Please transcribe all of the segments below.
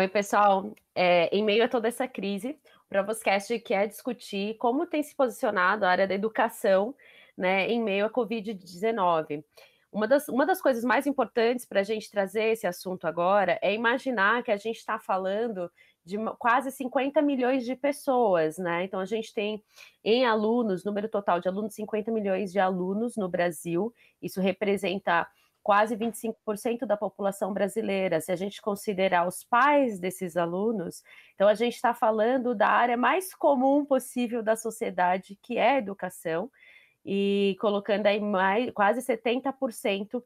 Oi, pessoal. É, em meio a toda essa crise, o Provoscast quer discutir como tem se posicionado a área da educação né, em meio à Covid-19. Uma das, uma das coisas mais importantes para a gente trazer esse assunto agora é imaginar que a gente está falando de quase 50 milhões de pessoas, né? Então a gente tem em alunos, número total de alunos, 50 milhões de alunos no Brasil. Isso representa quase 25% da população brasileira. Se a gente considerar os pais desses alunos, então a gente está falando da área mais comum possível da sociedade, que é a educação, e colocando aí mais, quase 70%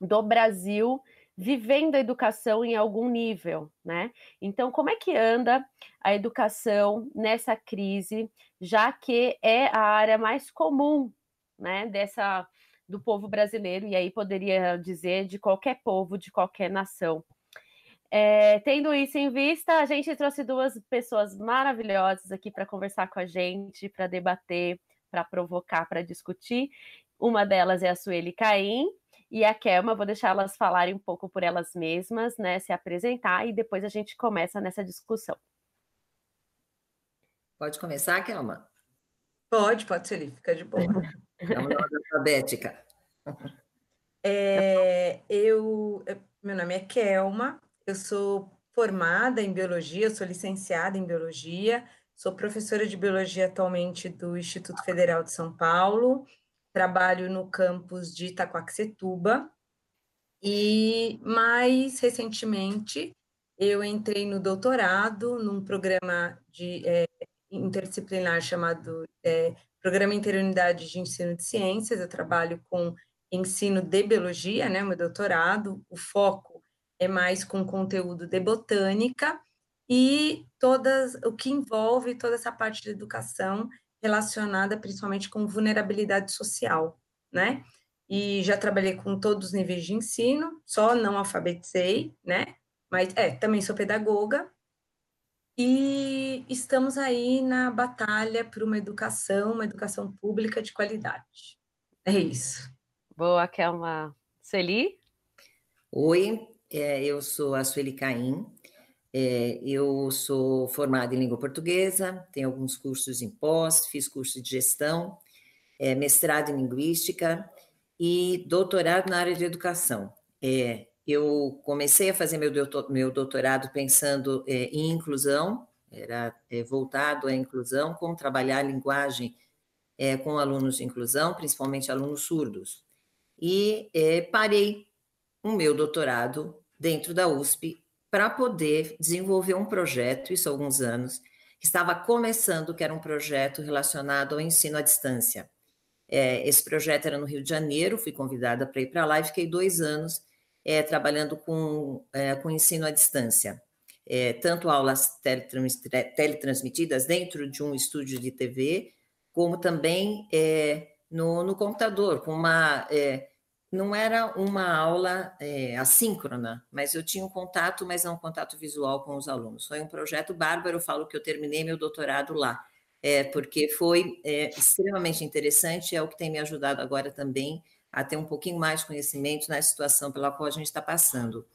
do Brasil vivendo a educação em algum nível, né? Então, como é que anda a educação nessa crise, já que é a área mais comum, né, dessa do povo brasileiro, e aí poderia dizer de qualquer povo, de qualquer nação. É, tendo isso em vista, a gente trouxe duas pessoas maravilhosas aqui para conversar com a gente, para debater, para provocar, para discutir. Uma delas é a Sueli Caim e a Kelma, vou deixar elas falarem um pouco por elas mesmas, né, se apresentar e depois a gente começa nessa discussão. Pode começar, Kelma? Pode, pode ser, fica de boa. Na ordem alfabética. É, eu, meu nome é Kelma, eu sou formada em biologia, sou licenciada em biologia, sou professora de biologia atualmente do Instituto Federal de São Paulo, trabalho no campus de Itacoaxetuba e mais recentemente eu entrei no doutorado num programa de é, interdisciplinar chamado é, Programa Interunidade de Ensino de Ciências. Eu trabalho com ensino de biologia, né, meu doutorado. O foco é mais com conteúdo de botânica e todas o que envolve toda essa parte de educação relacionada principalmente com vulnerabilidade social, né? E já trabalhei com todos os níveis de ensino, só não alfabetizei, né? Mas é, também sou pedagoga e estamos aí na batalha por uma educação, uma educação pública de qualidade. É isso. Boa, Kelma. Sueli? Oi, é, eu sou a Sueli Caim. É, eu sou formada em língua portuguesa, tenho alguns cursos em pós, fiz curso de gestão, é, mestrado em linguística e doutorado na área de educação. Eu comecei a fazer meu, doutorado pensando é, em inclusão, era é, voltado à inclusão, como trabalhar a linguagem é, com alunos de inclusão, principalmente alunos surdos. E parei o meu doutorado dentro da USP para poder desenvolver um projeto, isso há alguns anos, que estava começando, que era um projeto relacionado ao ensino à distância. Esse projeto era no Rio de Janeiro, fui convidada para ir para lá e fiquei dois anos é, trabalhando com, é, com ensino à distância. É, tanto aulas teletrans, teletransmitidas dentro de um estúdio de TV, como também no, no, computador, com uma. Não era uma aula assíncrona, mas eu tinha um contato, mas não um contato visual com os alunos. Foi um projeto bárbaro, eu falo que eu terminei meu doutorado lá, é, porque foi é, extremamente interessante, é o que tem me ajudado agora também a ter um pouquinho mais de conhecimento na situação pela qual a gente está passando.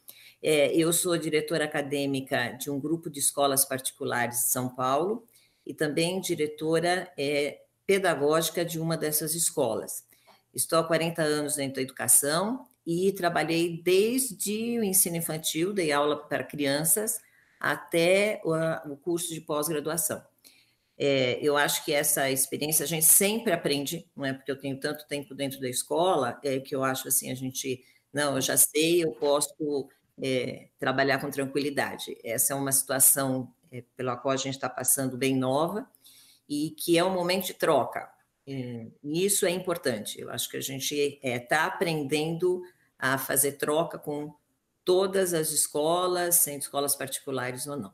É, eu sou diretora acadêmica de um grupo de escolas particulares de São Paulo e também diretora é, pedagógica de uma dessas escolas. Estou há 40 anos dentro da educação e trabalhei desde o ensino infantil, dei aula para crianças, até o, curso de pós-graduação. É, eu acho que essa experiência a gente sempre aprende, não é porque eu tenho tanto tempo dentro da escola, é que eu acho assim, a gente, não, eu já sei, eu posso é, trabalhar com tranquilidade. Essa é uma situação é, pela qual a gente está passando bem nova e que é um momento de troca. É, e isso é importante. Eu acho que a gente está é, aprendendo a fazer troca com todas as escolas, sendo escolas particulares ou não.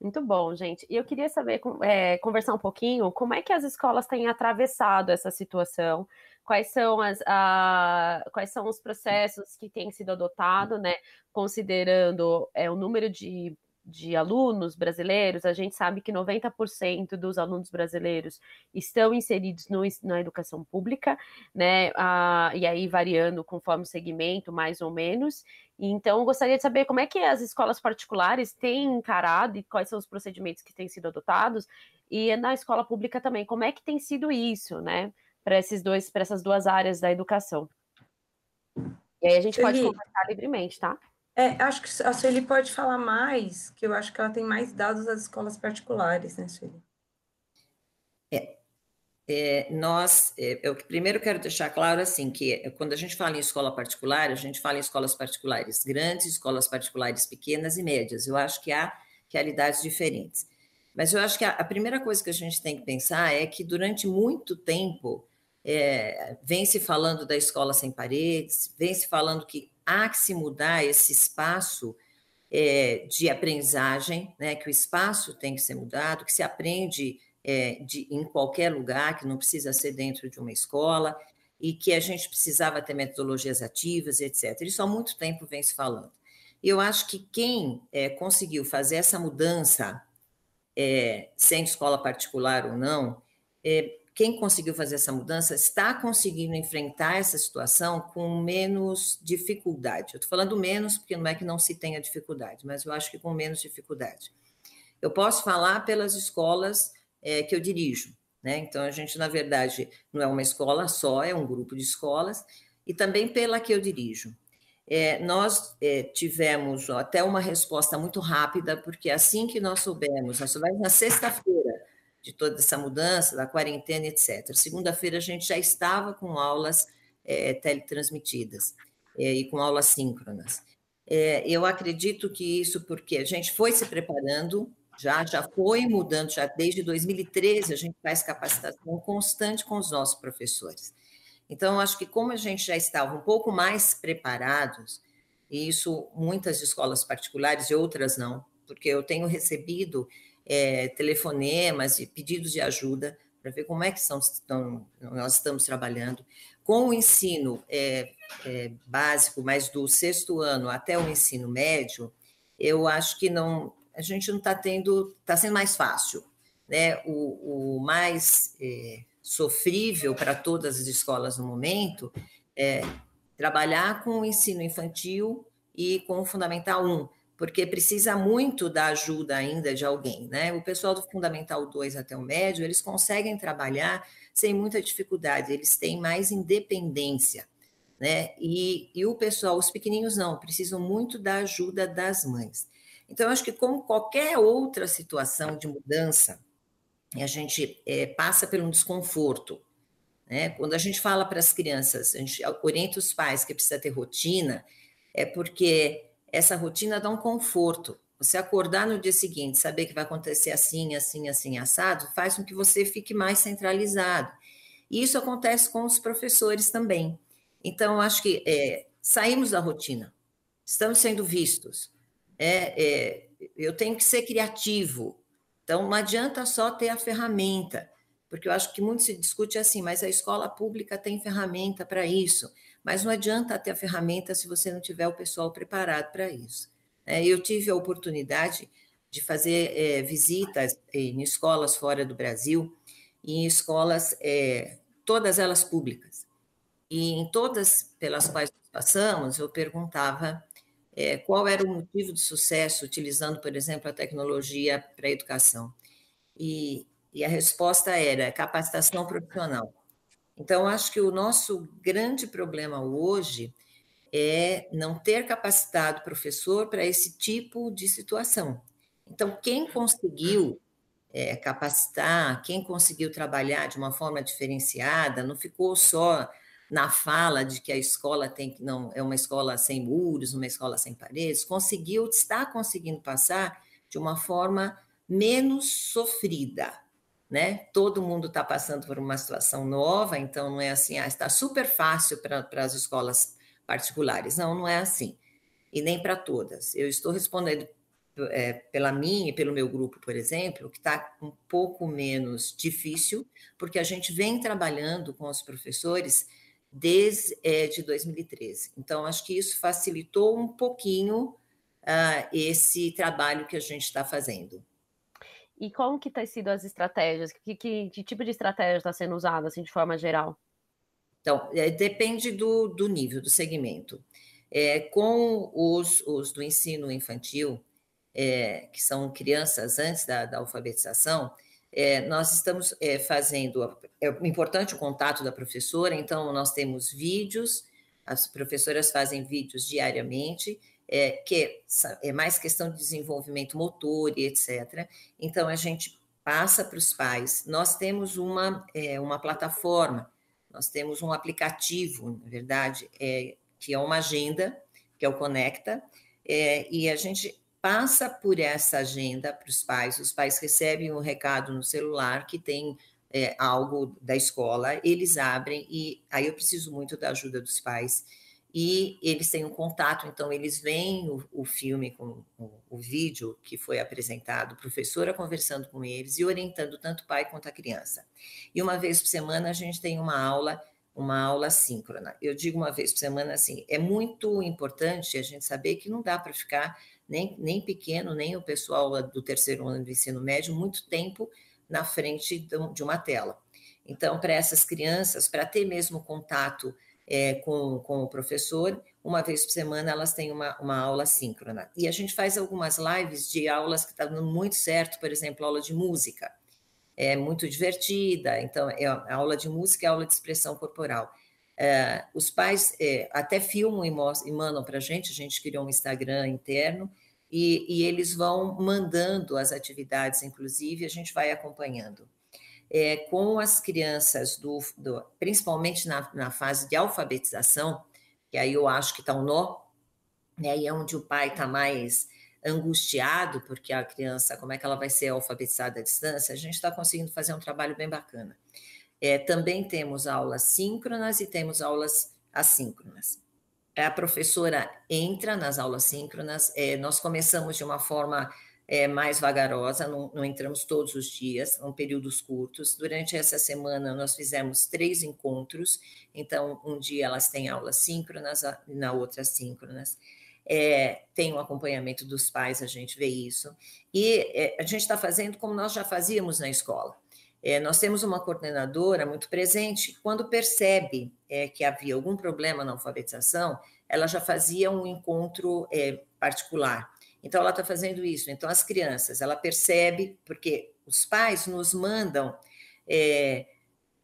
Muito bom, gente. E eu queria saber, é, conversar um pouquinho, como é que as escolas têm atravessado essa situação? Quais são, as, a, quais são os processos que têm sido adotados, né? Considerando é, o número de, de alunos brasileiros, a gente sabe que 90% dos alunos brasileiros estão inseridos no, na educação pública, né? Ah, e aí variando conforme o segmento, mais ou menos. Então, gostaria de saber como é que as escolas particulares têm encarado e quais são os procedimentos que têm sido adotados, e na escola pública também, como é que tem sido isso, né? Para esses dois, para essas duas áreas da educação. E aí a gente pode conversar livremente, tá? É, acho que a Sueli pode falar mais, que eu acho que ela tem mais dados das escolas particulares, né, Sueli? É, é, nós, é, eu primeiro quero deixar claro assim que quando a gente fala em escola particular, a gente fala em escolas particulares grandes, escolas particulares pequenas e médias. Eu acho que há realidades diferentes. Mas eu acho que a, a primeira coisa que a gente tem que pensar é que durante muito tempo é, vem se falando da escola sem paredes, vem se falando que há que se mudar esse espaço é, de aprendizagem, né, que o espaço tem que ser mudado, que se aprende é, de, em qualquer lugar, que não precisa ser dentro de uma escola, e que a gente precisava ter metodologias ativas, etc. Isso há muito tempo vem se falando. Eu acho que quem é, conseguiu fazer essa mudança, é, sem escola particular ou não, é, quem conseguiu fazer essa mudança está conseguindo enfrentar essa situação com menos dificuldade. Eu estou falando menos porque não é que não se tenha dificuldade, mas eu acho que com menos dificuldade. Eu posso falar pelas escolas é, que eu dirijo, né? Então a gente, na verdade, não é uma escola só, é um grupo de escolas, e também pela que eu dirijo. É, nós é, tivemos até uma resposta muito rápida, porque assim que nós soubemos, nós soubemos na sexta-feira de toda essa mudança, da quarentena, etc. Segunda-feira a gente já estava com aulas é, teletransmitidas é, e com aulas síncronas. É, eu acredito que isso porque a gente foi se preparando, já, já foi mudando, já desde 2013 a gente faz capacitação constante com os nossos professores. Então, acho que como a gente já estava um pouco mais preparados, e isso muitas escolas particulares e outras não, porque eu tenho recebido é, telefonemas e pedidos de ajuda para ver como é que estão, estão, nós estamos trabalhando. Com o ensino é, é, básico, mas do sexto ano até o ensino médio, eu acho que não, a gente não está tendo, está sendo mais fácil. Né? O, o mais é, sofrível para todas as escolas no momento é trabalhar com o ensino infantil e com o Fundamental 1, porque precisa muito da ajuda ainda de alguém, né? O pessoal do Fundamental 2 até o médio, eles conseguem trabalhar sem muita dificuldade, eles têm mais independência, né? E, e o pessoal, os pequenininhos não, precisam muito da ajuda das mães. Então, acho que como qualquer outra situação de mudança, a gente é, passa por um desconforto, né? Quando a gente fala para as crianças, a gente orienta os pais que precisa ter rotina, é porque essa rotina dá um conforto. Você acordar no dia seguinte, saber que vai acontecer assim, assim, assim, assado, faz com que você fique mais centralizado. E isso acontece com os professores também. Então, acho que é, saímos da rotina, estamos sendo vistos. É, é, eu tenho que ser criativo. Então, não adianta só ter a ferramenta, porque eu acho que muito se discute assim, mas a escola pública tem ferramenta para isso. Mas não adianta ter a ferramenta se você não tiver o pessoal preparado para isso. É, eu tive a oportunidade de fazer é, visitas em escolas fora do Brasil, em escolas, é, todas elas públicas. E em todas pelas quais passamos, eu perguntava é, qual era o motivo de sucesso utilizando, por exemplo, a tecnologia para a educação. E, e a resposta era capacitação profissional. Então, acho que o nosso grande problema hoje é não ter capacitado professor para esse tipo de situação. Então, quem conseguiu é, capacitar, quem conseguiu trabalhar de uma forma diferenciada, não ficou só na fala de que a escola tem que não é uma escola sem muros, uma escola sem paredes, conseguiu, está conseguindo passar de uma forma menos sofrida né? Todo mundo está passando por uma situação nova, então não é assim, ah, está super fácil para as escolas particulares. Não, não é assim. E nem para todas. Eu estou respondendo é, pela minha e pelo meu grupo, por exemplo, que está um pouco menos difícil, porque a gente vem trabalhando com os professores desde é, de 2013. Então, acho que isso facilitou um pouquinho uh, esse trabalho que a gente está fazendo. E como que tem sido as estratégias? Que, que, que tipo de estratégia está sendo usada, assim, de forma geral? Então, é, depende do, do nível, do segmento. É, com os, os do ensino infantil, é, que são crianças antes da, da alfabetização, é, nós estamos é, fazendo, é importante o contato da professora, então nós temos vídeos, as professoras fazem vídeos diariamente, é, que é mais questão de desenvolvimento motor e etc. Então a gente passa para os pais. Nós temos uma, é, uma plataforma, nós temos um aplicativo, na verdade, é, que é uma agenda, que é o Conecta, é, e a gente passa por essa agenda para os pais. Os pais recebem um recado no celular que tem é, algo da escola, eles abrem e aí eu preciso muito da ajuda dos pais e eles têm um contato, então eles veem o, o filme com o, o, vídeo que foi apresentado, professora conversando com eles e orientando tanto o pai quanto a criança. E uma vez por semana a gente tem uma aula, uma aula síncrona. Eu digo uma vez por semana assim, é muito importante a gente saber que não dá para ficar nem, nem pequeno, nem o pessoal do terceiro ano do ensino médio, muito tempo na frente de uma tela. Então, para essas crianças, para ter mesmo contato é, com, com o professor, uma vez por semana elas têm uma, uma aula síncrona. E a gente faz algumas lives de aulas que estão tá dando muito certo, por exemplo, aula de música. É muito divertida, então, é a aula de música é aula de expressão corporal. É, os pais é, até filmam e, mostram, e mandam para a gente, a gente criou um Instagram interno, e, e, eles vão mandando as atividades, inclusive, a gente vai acompanhando. É, com as crianças, do, do principalmente na, na, fase de alfabetização, que aí eu acho que está um nó, né, e é onde o pai está mais angustiado, porque a criança, como é que ela vai ser alfabetizada à distância, a gente está conseguindo fazer um trabalho bem bacana. É, também temos aulas síncronas e temos aulas assíncronas. A professora entra nas aulas síncronas, é, nós começamos de uma forma é, mais vagarosa, não, não, entramos todos os dias, são períodos curtos. Durante essa semana, nós fizemos três encontros, então, um dia elas têm aulas síncronas, na outra síncronas. É, tem um acompanhamento dos pais, a gente vê isso. E é, a gente está fazendo como nós já fazíamos na escola. É, nós temos uma coordenadora muito presente. Quando percebe é, que havia algum problema na alfabetização, ela já fazia um encontro é, particular. Então, ela está fazendo isso. Então, as crianças, ela percebe, porque os pais nos mandam, é,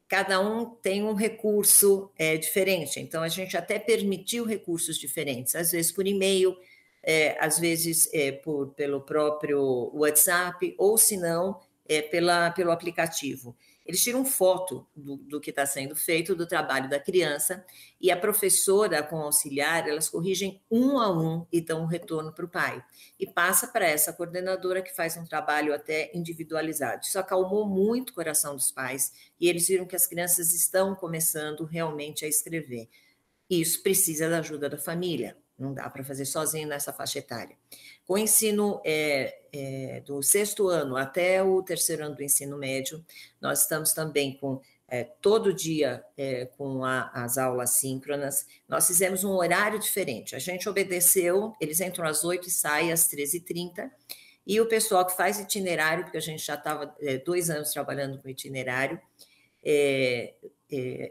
cada um tem um recurso é, diferente. Então, a gente até permitiu recursos diferentes, às vezes por e-mail, é, às vezes por, pelo próprio WhatsApp, ou se não, é, pela, pelo aplicativo. Eles tiram foto do, do que está sendo feito, do trabalho da criança, e a professora com o auxiliar, elas corrigem um a um e dão um retorno para o pai. E passa para essa coordenadora que faz um trabalho até individualizado. Isso acalmou muito o coração dos pais, e eles viram que as crianças estão começando realmente a escrever. Isso precisa da ajuda da família, não dá para fazer sozinho nessa faixa etária. Com o ensino é, é, do sexto ano até o terceiro ano do ensino médio, nós estamos também com é, todo dia é, com a, as aulas síncronas. Nós fizemos um horário diferente. A gente obedeceu, eles entram às 8 e saem às 13h30. E o pessoal que faz itinerário, porque a gente já estava é, dois anos trabalhando com itinerário, é,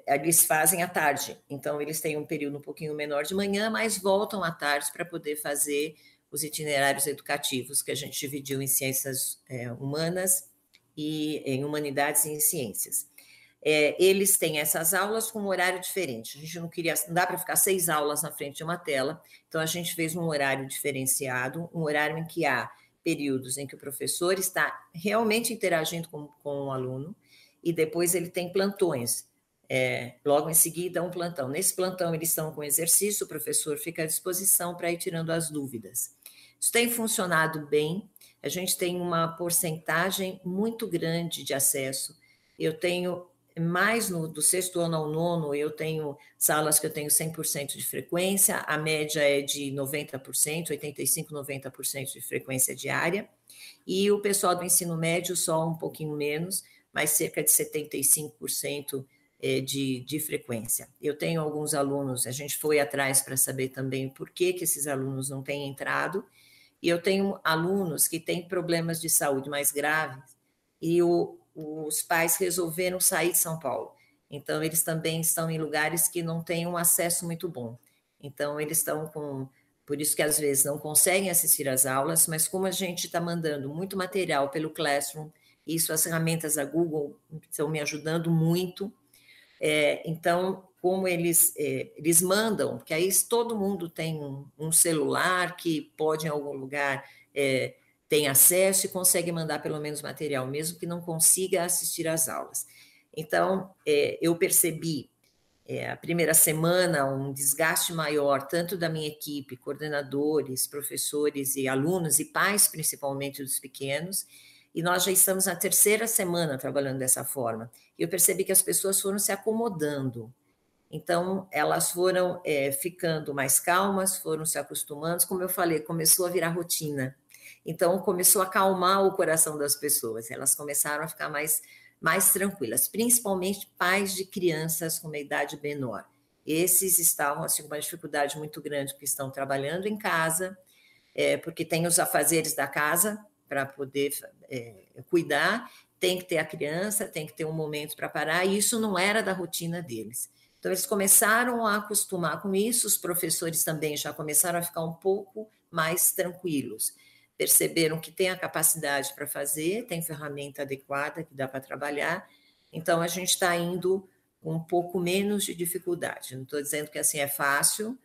eles fazem à tarde. Então, eles têm um período um pouquinho menor de manhã, mas voltam à tarde para poder fazer os itinerários educativos que a gente dividiu em ciências é, humanas e em humanidades e em ciências. É, eles têm essas aulas com um horário diferente. A gente não queria, não dá para ficar seis aulas na frente de uma tela, então a gente fez um horário diferenciado, um horário em que há períodos em que o professor está realmente interagindo com, com o aluno e depois ele tem plantões. É, logo em seguida, um plantão. Nesse plantão, eles estão com exercício, o professor fica à disposição para ir tirando as dúvidas. Isso tem funcionado bem, a gente tem uma porcentagem muito grande de acesso. Eu tenho mais no, do sexto ano ao nono, eu tenho salas que eu tenho 100% de frequência, a média é de 90%, 85%, 90% de frequência diária, e o pessoal do ensino médio só um pouquinho menos, mas cerca de 75% é, de, de frequência. Eu tenho alguns alunos, a gente foi atrás para saber também por que, que esses alunos não têm entrado, E eu tenho alunos que têm problemas de saúde mais graves e o, os pais resolveram sair de São Paulo. Então, eles também estão em lugares que não têm um acesso muito bom. Então, eles estão com. Por isso que às vezes não conseguem assistir às aulas, mas como a gente está mandando muito material pelo Classroom, isso as ferramentas da Google estão me ajudando muito. É, então, como eles, é, eles mandam, porque aí todo mundo tem um, um, celular que pode em algum lugar é, tem acesso e consegue mandar pelo menos material, mesmo que não consiga assistir às aulas. Então, é, eu percebi a primeira semana um desgaste maior, tanto da minha equipe, coordenadores, professores e alunos, e pais, principalmente dos pequenos, e nós já estamos na terceira semana trabalhando dessa forma. E eu percebi que as pessoas foram se acomodando. Então, elas foram é, ficando mais calmas, foram se acostumando. Como eu falei, começou a virar rotina. Então, começou a acalmar o coração das pessoas. Elas começaram a ficar mais mais tranquilas, principalmente pais de crianças com uma idade menor. Esses estavam assim, com uma dificuldade muito grande, porque estão trabalhando em casa, é, porque tem os afazeres da casa para poder é, cuidar, tem que ter a criança, tem que ter um momento para parar, e isso não era da rotina deles. Então, eles começaram a acostumar com isso, os professores também já começaram a ficar um pouco mais tranquilos. Perceberam que tem a capacidade para fazer, tem ferramenta adequada que dá para trabalhar, então a gente está indo com um pouco menos de dificuldade. Não estou dizendo que assim é fácil,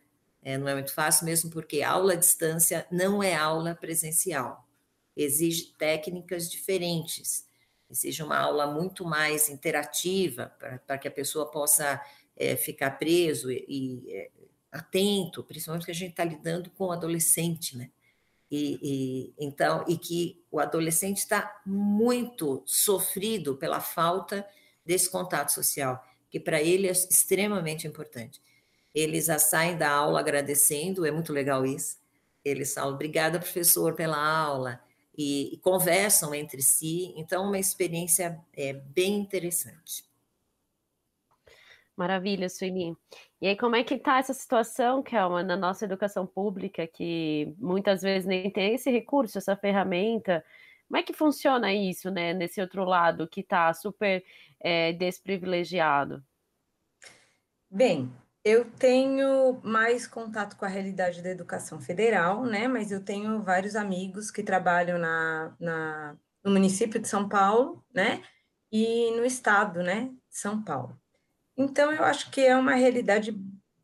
é, não é muito fácil, mesmo porque aula à distância não é aula presencial, exige técnicas diferentes, exige uma aula muito mais interativa para que a pessoa possa é, ficar preso e, e é, atento, principalmente porque a gente está lidando com adolescente, né? E, e, então e que o adolescente está muito sofrido pela falta desse contato social, que para ele é extremamente importante. Eles já saem da aula agradecendo, é muito legal isso. Eles falam obrigada professor pela aula e, e conversam entre si. Então uma experiência é bem interessante. Maravilha, Sueli. E aí, como é que está essa situação, Kelma, na nossa educação pública, que muitas vezes nem tem esse recurso, essa ferramenta? Como é que funciona isso, né, nesse outro lado que está super é, desprivilegiado? Bem, eu tenho mais contato com a realidade da educação federal, né? Mas eu tenho vários amigos que trabalham na, na, no município de São Paulo, né? E no estado, né? De São Paulo. Então, eu acho que é uma realidade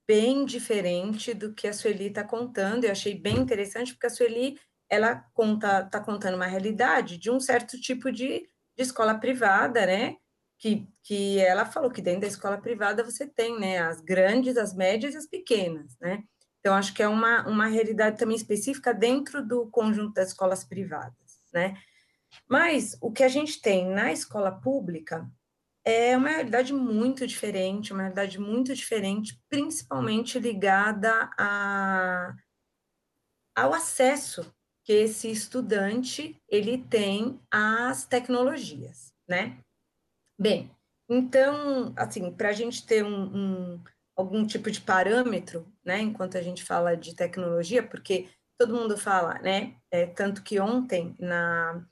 bem diferente do que a Sueli está contando. Eu achei bem interessante, porque a Sueli ela conta, está contando uma realidade de um certo tipo de, de escola privada, né? Que, que ela falou que dentro da escola privada você tem, né? As grandes, as médias e as pequenas, né? Então, acho que é uma, uma realidade também específica dentro do conjunto das escolas privadas, né? Mas o que a gente tem na escola pública é uma realidade muito diferente, uma realidade muito diferente, principalmente ligada a, ao acesso que esse estudante ele tem às tecnologias, né? Bem, então, assim, para a gente ter um, um, algum tipo de parâmetro, né, enquanto a gente fala de tecnologia, porque todo mundo fala, né, é, tanto que ontem na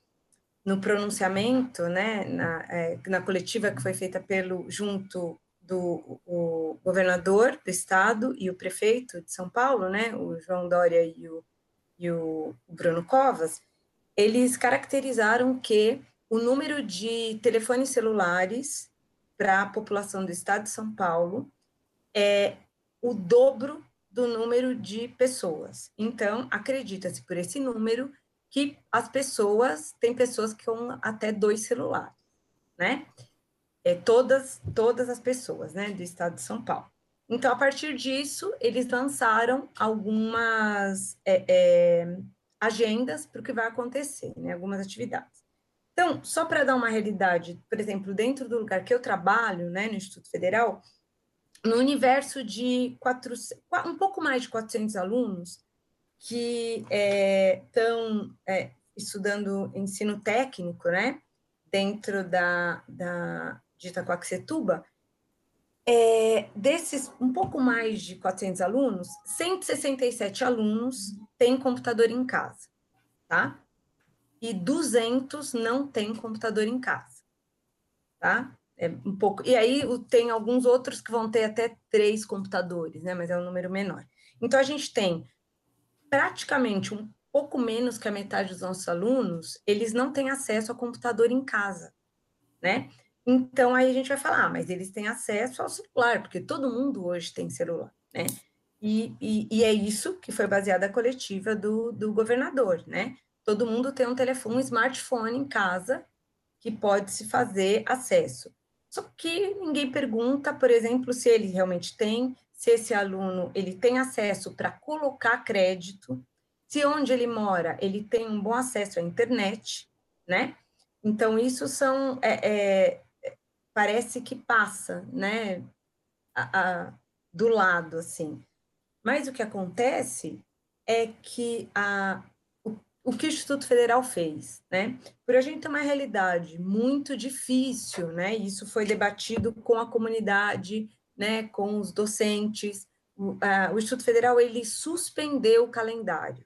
no pronunciamento, né, na, é, na coletiva que foi feita pelo junto do o governador do estado e o prefeito de São Paulo, né, o João Dória e o, e o Bruno Covas, eles caracterizaram que o número de telefones celulares para a população do estado de São Paulo é o dobro do número de pessoas. Então, acredita-se por esse número que as pessoas, tem pessoas que com até dois celulares, né? É, todas, todas as pessoas, né, do estado de São Paulo. Então, a partir disso, eles lançaram algumas é, é, agendas para o que vai acontecer, né, algumas atividades. Então, só para dar uma realidade, por exemplo, dentro do lugar que eu trabalho, né, no Instituto Federal, no universo de quatro, um pouco mais de 400 alunos, que estão é, é, estudando ensino técnico, né, dentro da, da de Itacoaxetuba, é, desses um pouco mais de 400 alunos, 167 alunos têm computador em casa, tá? E 200 não têm computador em casa, tá? É um pouco. E aí tem alguns outros que vão ter até três computadores, né? Mas é um número menor. Então a gente tem praticamente um pouco menos que a metade dos nossos alunos, eles não têm acesso a computador em casa, né? Então aí a gente vai falar, ah, mas eles têm acesso ao celular, porque todo mundo hoje tem celular, né? E, e, e é isso que foi baseada a coletiva do, do governador, né? Todo mundo tem um telefone, um smartphone em casa que pode se fazer acesso. Só que ninguém pergunta, por exemplo, se ele realmente tem, se esse aluno ele tem acesso para colocar crédito, se onde ele mora ele tem um bom acesso à internet, né? Então isso são é, é, parece que passa, né? A, a, do lado assim. Mas o que acontece é que a, o, o que o Instituto Federal fez, né? Por a gente ter uma realidade muito difícil, né? Isso foi debatido com a comunidade, né? Com os docentes. O, Instituto Federal ele suspendeu o calendário,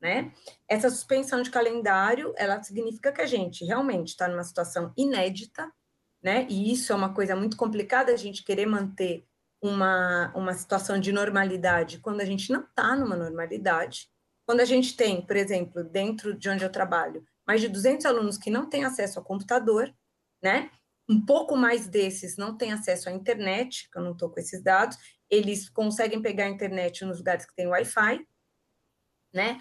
né? Essa suspensão de calendário, ela significa que a gente realmente está numa situação inédita, né? E isso é uma coisa muito complicada a gente querer manter uma, uma situação de normalidade quando a gente não está numa normalidade. Quando a gente tem, por exemplo, dentro de onde eu trabalho, mais de 200 alunos que não têm acesso ao computador, né? Um pouco mais desses não têm acesso à internet, que eu não estou com esses dados, eles conseguem pegar a internet nos lugares que tem Wi-Fi, né?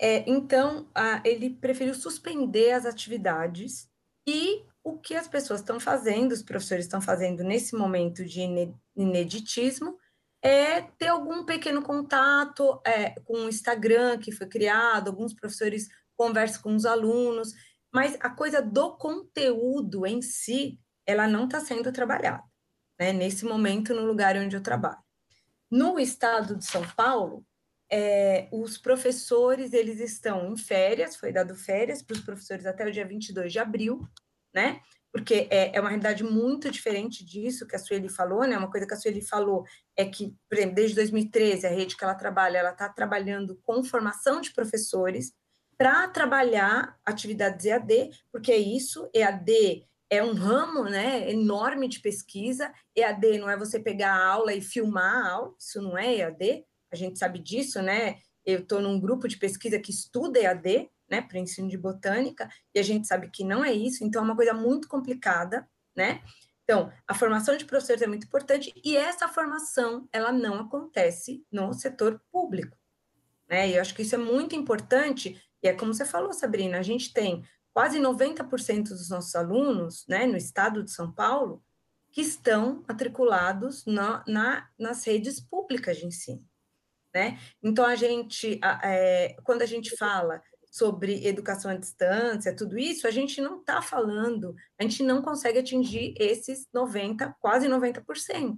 É, então, a, ele preferiu suspender as atividades e o que as pessoas estão fazendo, os professores estão fazendo nesse momento de ineditismo, é ter algum pequeno contato é, com o Instagram que foi criado, alguns professores conversam com os alunos, mas a coisa do conteúdo em si, ela não está sendo trabalhada, né, nesse momento no lugar onde eu trabalho. No estado de São Paulo, é, os professores, eles estão em férias, foi dado férias para os professores até o dia 22 de abril, né? Porque é, é uma realidade muito diferente disso que a Sueli falou, né? Uma coisa que a Sueli falou é que, por exemplo, desde 2013, a rede que ela trabalha, ela está trabalhando com formação de professores para trabalhar atividades EAD, porque é isso, EAD é um ramo né, enorme de pesquisa. EAD não é você pegar a aula e filmar a aula, isso não é EAD, a gente sabe disso, né? Eu estou num grupo de pesquisa que estuda EAD, né, para ensino de botânica, e a gente sabe que não é isso, então é uma coisa muito complicada, né? Então, a formação de professores é muito importante e essa formação, ela não acontece no setor público, né? E eu acho que isso é muito importante, e é como você falou, Sabrina, a gente tem quase 90% dos nossos alunos, né, no estado de São Paulo, que estão matriculados na, na, nas redes públicas de ensino, né? Então, a gente, é, quando a gente fala sobre educação à distância, tudo isso, a gente não está falando, a gente não consegue atingir esses 90, quase 90%,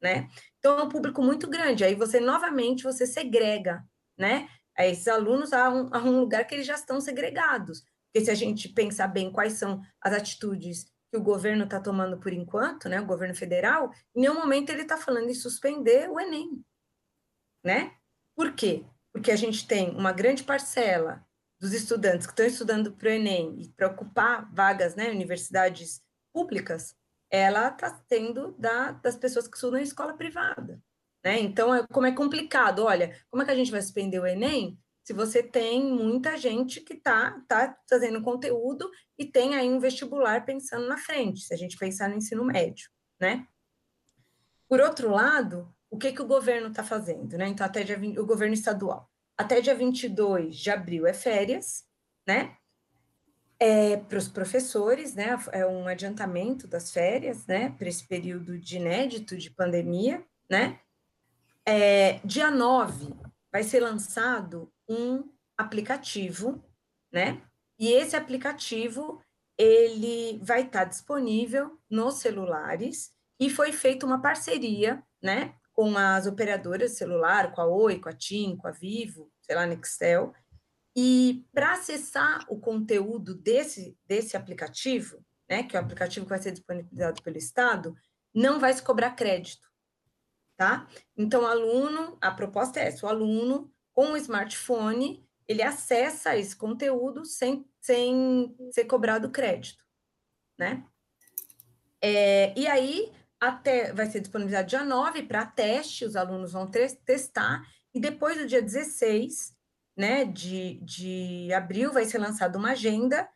né? Então, é um público muito grande, aí você, novamente, você segrega, né? A esses alunos a um, a um lugar que eles já estão segregados, porque se a gente pensar bem quais são as atitudes que o governo está tomando por enquanto, né, o governo federal, em nenhum momento ele está falando em suspender o Enem, né? Por quê? Porque a gente tem uma grande parcela dos estudantes que estão estudando para o Enem e para ocupar vagas, né, universidades públicas, ela está tendo da, das pessoas que estudam em escola privada, né? Então, é, como é complicado, olha, como é que a gente vai suspender o Enem se você tem muita gente que está tá fazendo conteúdo e tem aí um vestibular pensando na frente, se a gente pensar no ensino médio, né? Por outro lado, o que, que o governo está fazendo, né? Então, até dia 20, o governo estadual até dia 22 de abril é férias, né? É, para os professores, né? É um adiantamento das férias, né? Para esse período de inédito de pandemia, né? É, dia 9 vai ser lançado um aplicativo, né? E esse aplicativo ele vai estar disponível nos celulares e foi feita uma parceria, né, com as operadoras celular, com a Oi, com a TIM, com a Vivo, sei lá, Nextel, e para acessar o conteúdo desse, desse aplicativo, né, que é o aplicativo que vai ser disponibilizado pelo Estado, não vai se cobrar crédito, tá? Então, aluno, a proposta é essa, o aluno com o smartphone, ele acessa esse conteúdo sem, sem ser cobrado crédito, né? É, e aí, até vai ser disponibilizado dia 9 para teste, os alunos vão testar, e depois do dia 16 né, de, de abril, vai ser lançada uma agenda,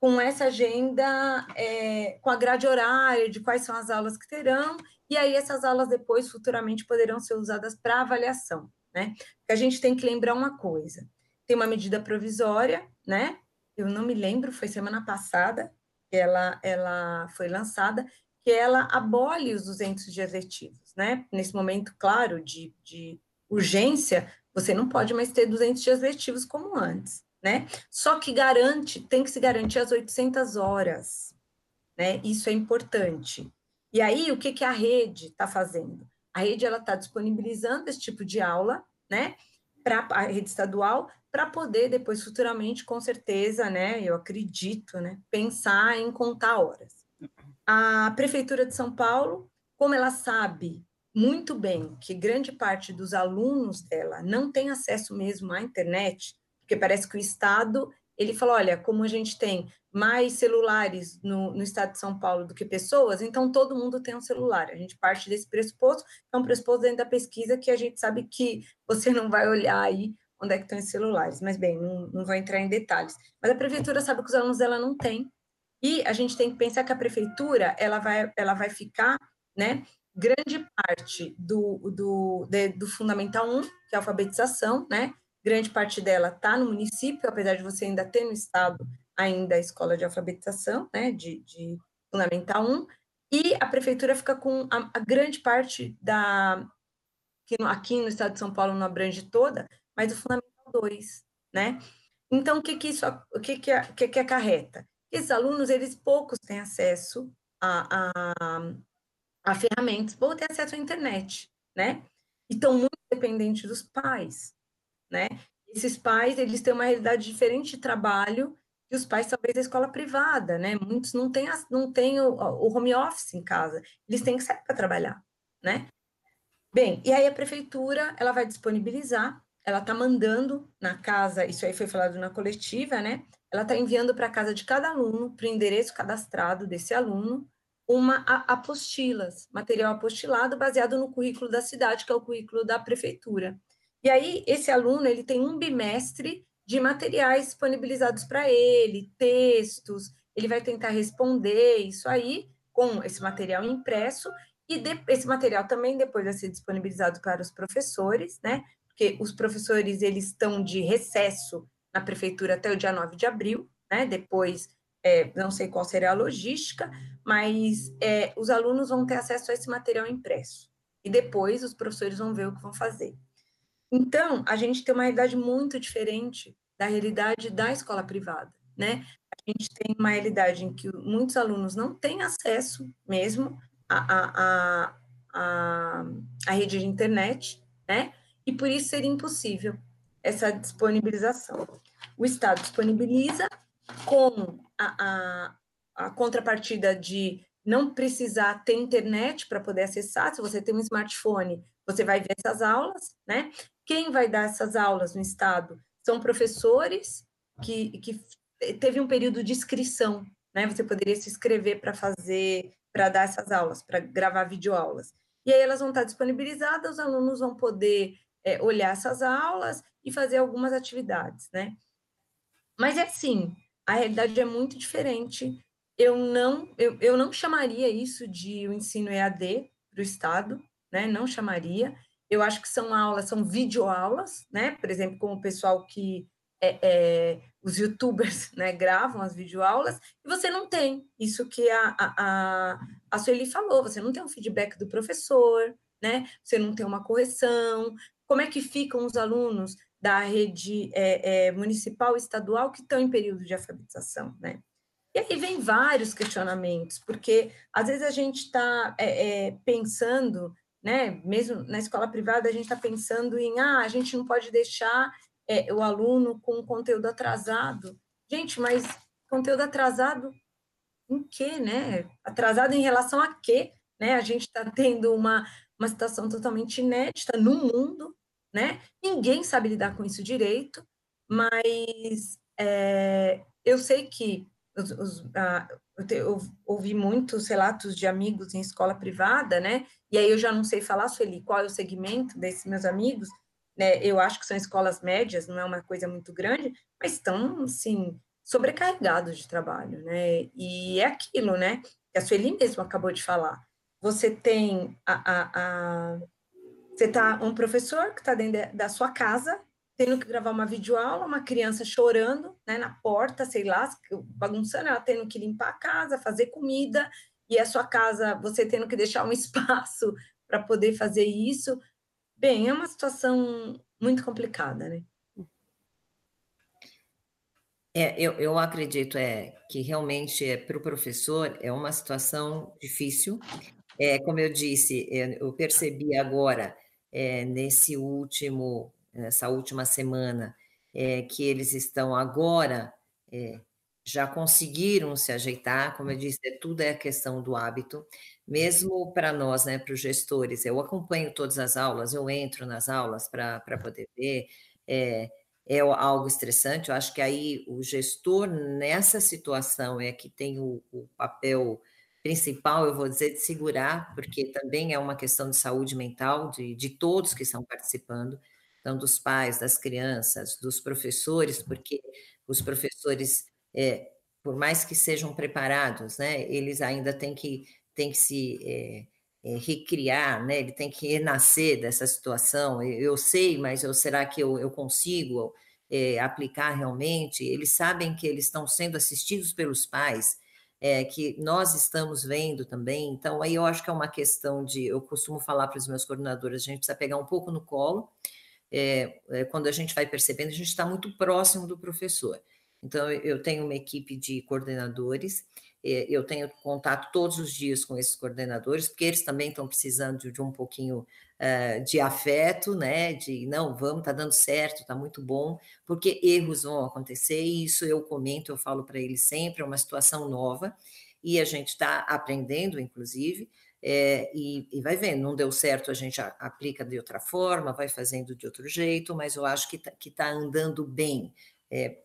com essa agenda, é, com a grade horária de quais são as aulas que terão, e aí essas aulas depois, futuramente, poderão ser usadas para avaliação, né? Porque a gente tem que lembrar uma coisa, tem uma medida provisória, né? Eu não me lembro, foi semana passada que ela, ela foi lançada, que ela abole os 200 dias letivos, né? Nesse momento, claro, de, de urgência, você não pode mais ter 200 dias letivos como antes, né? Só que garante, tem que se garantir as 800 horas, né? Isso é importante. E aí, o que, que a rede está fazendo? A rede está disponibilizando esse tipo de aula, né? Para a rede estadual, para poder depois futuramente, com certeza, né? Eu acredito, né? Pensar em contar horas. A prefeitura de São Paulo, como ela sabe muito bem que grande parte dos alunos dela não tem acesso mesmo à internet, porque parece que o Estado, ele falou, olha, como a gente tem mais celulares no, no estado de São Paulo do que pessoas, então todo mundo tem um celular. A gente parte desse pressuposto, é um pressuposto dentro da pesquisa que a gente sabe que você não vai olhar aí onde é que estão os celulares. Mas, bem, não, não vou entrar em detalhes. Mas a prefeitura sabe que os alunos dela não têm, e a gente tem que pensar que a prefeitura, ela vai, ela vai ficar, né, grande parte do, do, de, do Fundamental 1, que é a alfabetização, né? Grande parte dela está no município, apesar de você ainda ter no estado ainda a escola de alfabetização, né? De, de Fundamental 1, e a prefeitura fica com a, a grande parte da. Que no, aqui no estado de São Paulo não abrange toda, mas o Fundamental 2, né? Então, o que que isso, o que que, que, que acarreta? Esses alunos, eles poucos têm acesso a, a, a ferramentas, ou ter acesso à internet, né? E estão muito dependentes dos pais, né? Esses pais, eles têm uma realidade diferente de trabalho que os pais, talvez, da escola privada, né? Muitos não têm, não têm o, o home office em casa, eles têm que sair para trabalhar, né? Bem, e aí a prefeitura, ela vai disponibilizar, ela está mandando na casa, isso aí foi falado na coletiva, né? Ela está enviando para a casa de cada aluno, para o endereço cadastrado desse aluno, uma apostilas, material apostilado baseado no currículo da cidade, que é o currículo da prefeitura. E aí esse aluno ele tem um bimestre de materiais disponibilizados para ele, textos, ele vai tentar responder isso aí com esse material impresso e de, esse material também depois vai ser disponibilizado para os professores, né? Porque os professores eles estão de recesso na prefeitura até o dia 9 de abril, né? Depois é, não sei qual será a logística, mas é, os alunos vão ter acesso a esse material impresso. E depois os professores vão ver o que vão fazer. Então, a gente tem uma realidade muito diferente da realidade da escola privada, né? A gente tem uma realidade em que muitos alunos não têm acesso mesmo à, à, à, à rede de internet, né? E por isso seria impossível essa disponibilização. O Estado disponibiliza com a, a, a contrapartida de não precisar ter internet para poder acessar, se você tem um smartphone, você vai ver essas aulas, né? Quem vai dar essas aulas no estado são professores que, que teve um período de inscrição, né? Você poderia se inscrever para fazer, para dar essas aulas, para gravar videoaulas. E aí elas vão estar disponibilizadas, os alunos vão poder é, olhar essas aulas e fazer algumas atividades, né? Mas é assim, a realidade é muito diferente. Eu não, eu, eu não chamaria isso de o ensino EAD para o Estado, né? Não chamaria. Eu acho que são aulas, são videoaulas, né? Por exemplo, como o pessoal que é, é, os youtubers né, gravam as videoaulas, e você não tem isso que a, a, a Sueli falou, você não tem um feedback do professor, né? Você não tem uma correção. Como é que ficam os alunos da rede é, é, municipal e estadual que estão em período de alfabetização, né? E aí vem vários questionamentos, porque às vezes a gente está é, é, pensando, né, mesmo na escola privada, a gente está pensando em, ah, a gente não pode deixar é, o aluno com conteúdo atrasado. Gente, mas conteúdo atrasado em quê, né? Atrasado em relação a quê? Né? A gente está tendo uma, uma situação totalmente inédita no mundo, né? Ninguém sabe lidar com isso direito, mas é, eu sei que os, os, a, eu, ouvi muitos relatos de amigos em escola privada, né? E aí eu já não sei falar, Sueli, qual é o segmento desses meus amigos, né? Eu acho que são escolas médias, não é uma coisa muito grande, mas estão, assim, sobrecarregados de trabalho, né? E é aquilo, né? Que a Sueli mesmo acabou de falar. Você tem a, a, a você tá um professor que está dentro da sua casa, tendo que gravar uma videoaula, uma criança chorando né, na porta, sei lá, bagunçando, ela tendo que limpar a casa, fazer comida, e a sua casa, você tendo que deixar um espaço para poder fazer isso. Bem, é uma situação muito complicada, né? É, eu, eu acredito é, que realmente é, para o professor é uma situação difícil. É, como eu disse, é, eu percebi agora, é, nesse último nessa última semana, é, que eles estão agora, é, já conseguiram se ajeitar, como eu disse, é, tudo é questão do hábito, mesmo para nós, né, para os gestores, eu acompanho todas as aulas, eu entro nas aulas para poder ver, é, é algo estressante, eu acho que aí o gestor nessa situação é que tem o, o papel principal, eu vou dizer, de segurar, porque também é uma questão de saúde mental de, de todos que estão participando, então dos pais, das crianças, dos professores, porque os professores, é, por mais que sejam preparados, né, eles ainda têm que, têm que se é, é, recriar, né, ele tem que renascer dessa situação. Eu, eu sei, mas eu, será que eu, eu consigo aplicar realmente? Eles sabem que eles estão sendo assistidos pelos pais, é, que nós estamos vendo também. Então, aí eu acho que é uma questão de. Eu costumo falar para os meus coordenadores: a gente precisa pegar um pouco no colo é, é, quando a gente vai percebendo, a gente está muito próximo do professor. Então, eu tenho uma equipe de coordenadores, é, eu tenho contato todos os dias com esses coordenadores, porque eles também estão precisando de um pouquinho uh, de afeto, né? De não, vamos, está dando certo, está muito bom, porque erros vão acontecer, e isso eu comento, eu falo para eles sempre, é uma situação nova, e a gente está aprendendo, inclusive, é, e, e, vai vendo, não deu certo, a gente aplica de outra forma, vai fazendo de outro jeito, mas eu acho que está tá andando bem, é,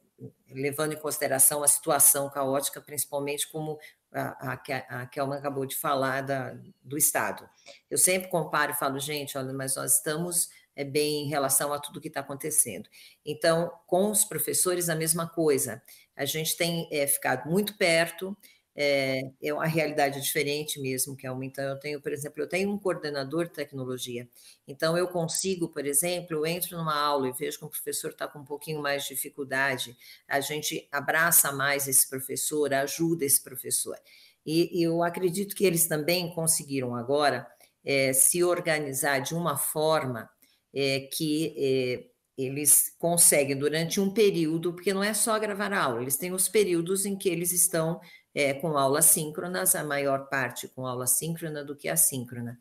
levando em consideração a situação caótica, principalmente como a, a, a Kelma acabou de falar da, do Estado. Eu sempre comparo e falo, gente, olha, mas nós estamos é, bem em relação a tudo que está acontecendo. Então, com os professores, a mesma coisa. A gente tem é, ficado muito perto, é, é uma realidade diferente mesmo que aumenta. Eu tenho, por exemplo, eu tenho um coordenador de tecnologia, então eu consigo, por exemplo, eu entro numa aula e vejo que o professor está com um pouquinho mais de dificuldade, a gente abraça mais esse professor, ajuda esse professor. E, e eu acredito que eles também conseguiram agora é, se organizar de uma forma é, que é, eles conseguem durante um período, porque não é só gravar aula, eles têm os períodos em que eles estão é, com aulas síncronas, a maior parte com aula síncrona do que assíncrona.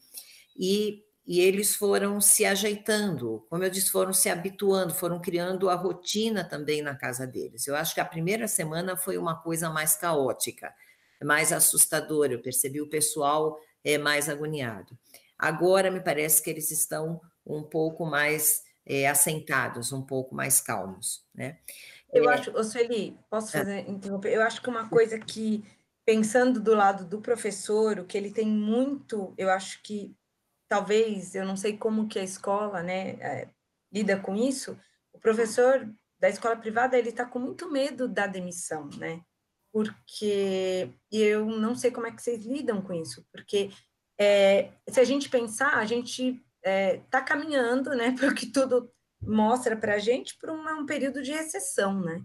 E, e eles foram se ajeitando, como eu disse, foram se habituando, foram criando a rotina também na casa deles. Eu acho que a primeira semana foi uma coisa mais caótica, mais assustadora, eu percebi o pessoal é, mais agoniado. Agora me parece que eles estão um pouco mais é, assentados, um pouco mais calmos, né? Eu é. acho, ô Sueli, posso é. fazer, interromper? Eu acho que uma coisa que, pensando do lado do professor, o que ele tem muito, eu acho que talvez, eu não sei como que a escola, né, é, lida com isso, o professor da escola privada, ele está com muito medo da demissão, né? Porque eu não sei como é que vocês lidam com isso, porque é, se a gente pensar, a gente está é, tá caminhando, né, para que tudo mostra para a gente por um, período de recessão, né?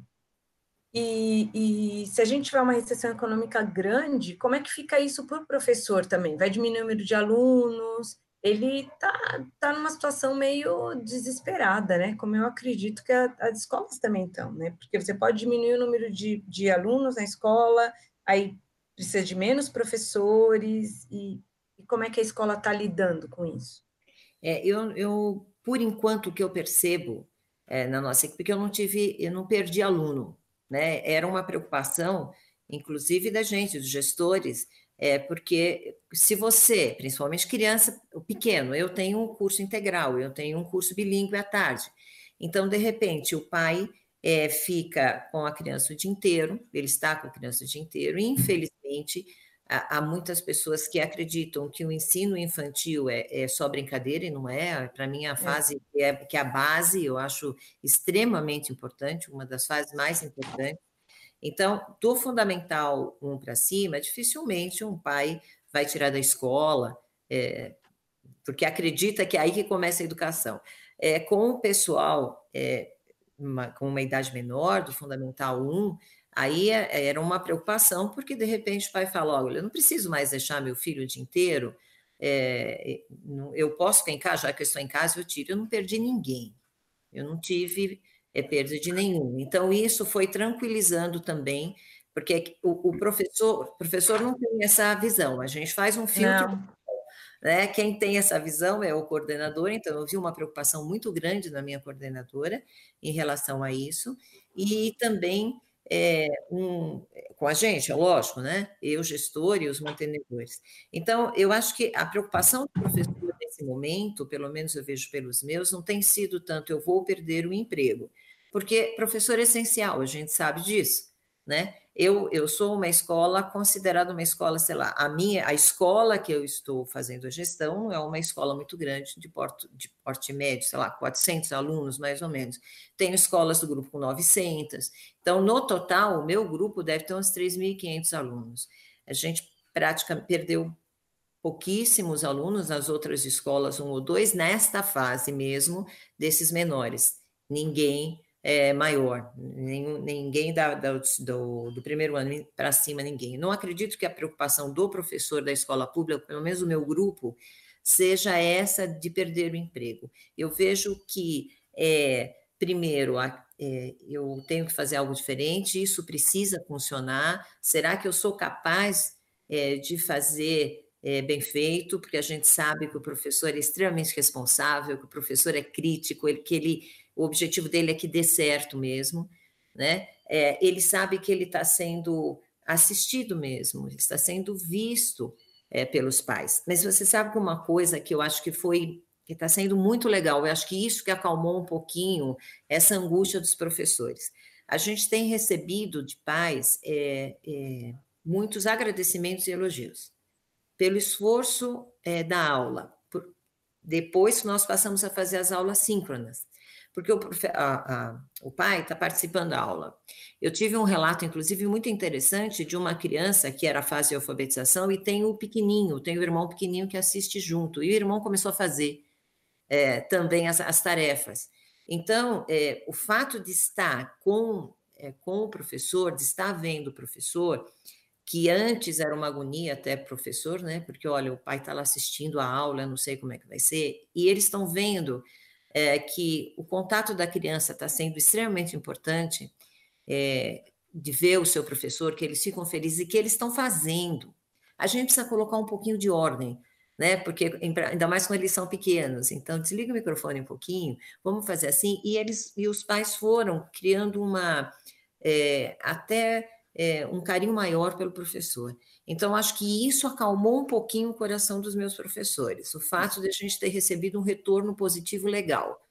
E, e, se a gente tiver uma recessão econômica grande, como é que fica isso para o professor também? Vai diminuir o número de alunos? Ele está tá numa situação meio desesperada, né? Como eu acredito que a, as escolas também estão, né? Porque você pode diminuir o número de, de alunos na escola, aí precisa de menos professores, e, e como é que a escola está lidando com isso? É, eu, eu por enquanto, o que eu percebo é, na nossa equipe, porque eu não tive, eu não perdi aluno, né? Era uma preocupação, inclusive da gente, dos gestores, é, porque se você, principalmente criança, o pequeno, eu tenho um curso integral, eu tenho um curso bilíngue à tarde. Então, de repente, o pai é, fica com a criança o dia inteiro, ele está com a criança o dia inteiro, e infelizmente há, muitas pessoas que acreditam que o ensino infantil é, é só brincadeira e não é. Para mim, a é. fase é. é que é a base eu acho extremamente importante, uma das fases mais importantes. Então, do fundamental um para cima, dificilmente um pai vai tirar da escola, é, porque acredita que é aí que começa a educação. É, com o pessoal é, uma, com uma idade menor, do Fundamental 1, aí é, era uma preocupação, porque de repente o pai fala: olha, eu não preciso mais deixar meu filho o dia inteiro, é, eu posso ficar em casa, já que eu estou em casa, eu tiro. Eu não perdi ninguém, eu não tive é, perda de nenhum. Então, isso foi tranquilizando também, porque o, o professor, o professor não tem essa visão, a gente faz um filtro. Não né? Quem tem essa visão é o coordenador, então eu vi uma preocupação muito grande na minha coordenadora em relação a isso, e também é, um, com a gente, é lógico, né? Eu, gestor e os mantenedores. Então, eu acho que a preocupação do professor nesse momento, pelo menos eu vejo pelos meus, não tem sido tanto eu vou perder o emprego, porque professor é essencial, a gente sabe disso, né? Eu, eu sou uma escola considerada uma escola, sei lá, a minha, a escola que eu estou fazendo a gestão é uma escola muito grande, de de porte médio, sei lá, 400 alunos mais ou menos. Tenho escolas do grupo com 900. Então, no total, o meu grupo deve ter uns 3.500 alunos. A gente praticamente perdeu pouquíssimos alunos nas outras escolas, um ou dois, nesta fase mesmo, desses menores. Ninguém é, maior, nenhum, ninguém da, da, do, do primeiro ano para cima, ninguém. Não acredito que a preocupação do professor da escola pública, pelo menos o meu grupo, seja essa de perder o emprego. Eu vejo que, é, primeiro, a, é, eu tenho que fazer algo diferente, isso precisa funcionar. Será que eu sou capaz é, de fazer é, bem feito? Porque a gente sabe que o professor é extremamente responsável, que o professor é crítico, ele, que ele o objetivo dele é que dê certo mesmo, né? É, ele sabe que ele está sendo assistido mesmo, ele está sendo visto é, pelos pais. Mas você sabe que uma coisa que eu acho que foi que está sendo muito legal, eu acho que isso que acalmou um pouquinho essa angústia dos professores. A gente tem recebido de pais é, é, muitos agradecimentos e elogios pelo esforço é, da aula, por, depois nós passamos a fazer as aulas síncronas porque o, a, a, o pai está participando da aula. Eu tive um relato, inclusive, muito interessante de uma criança que era fase de alfabetização e tem o pequenininho, tem o irmão pequenininho que assiste junto, e o irmão começou a fazer é, também as, as, tarefas. Então, é, o fato de estar com, é, com o professor, de estar vendo o professor, que antes era uma agonia até professor, né? Porque olha, o pai está lá assistindo a aula, não sei como é que vai ser, e eles estão vendo é, que o contato da criança está sendo extremamente importante, é, de ver o seu professor, que eles ficam felizes e que eles estão fazendo. A gente precisa colocar um pouquinho de ordem, né? Porque ainda mais quando eles são pequenos. Então, desliga o microfone um pouquinho, vamos fazer assim. E eles e os pais foram criando uma é, até é, um carinho maior pelo professor. Então, acho que isso acalmou um pouquinho o coração dos meus professores, o fato de a gente ter recebido um retorno positivo legal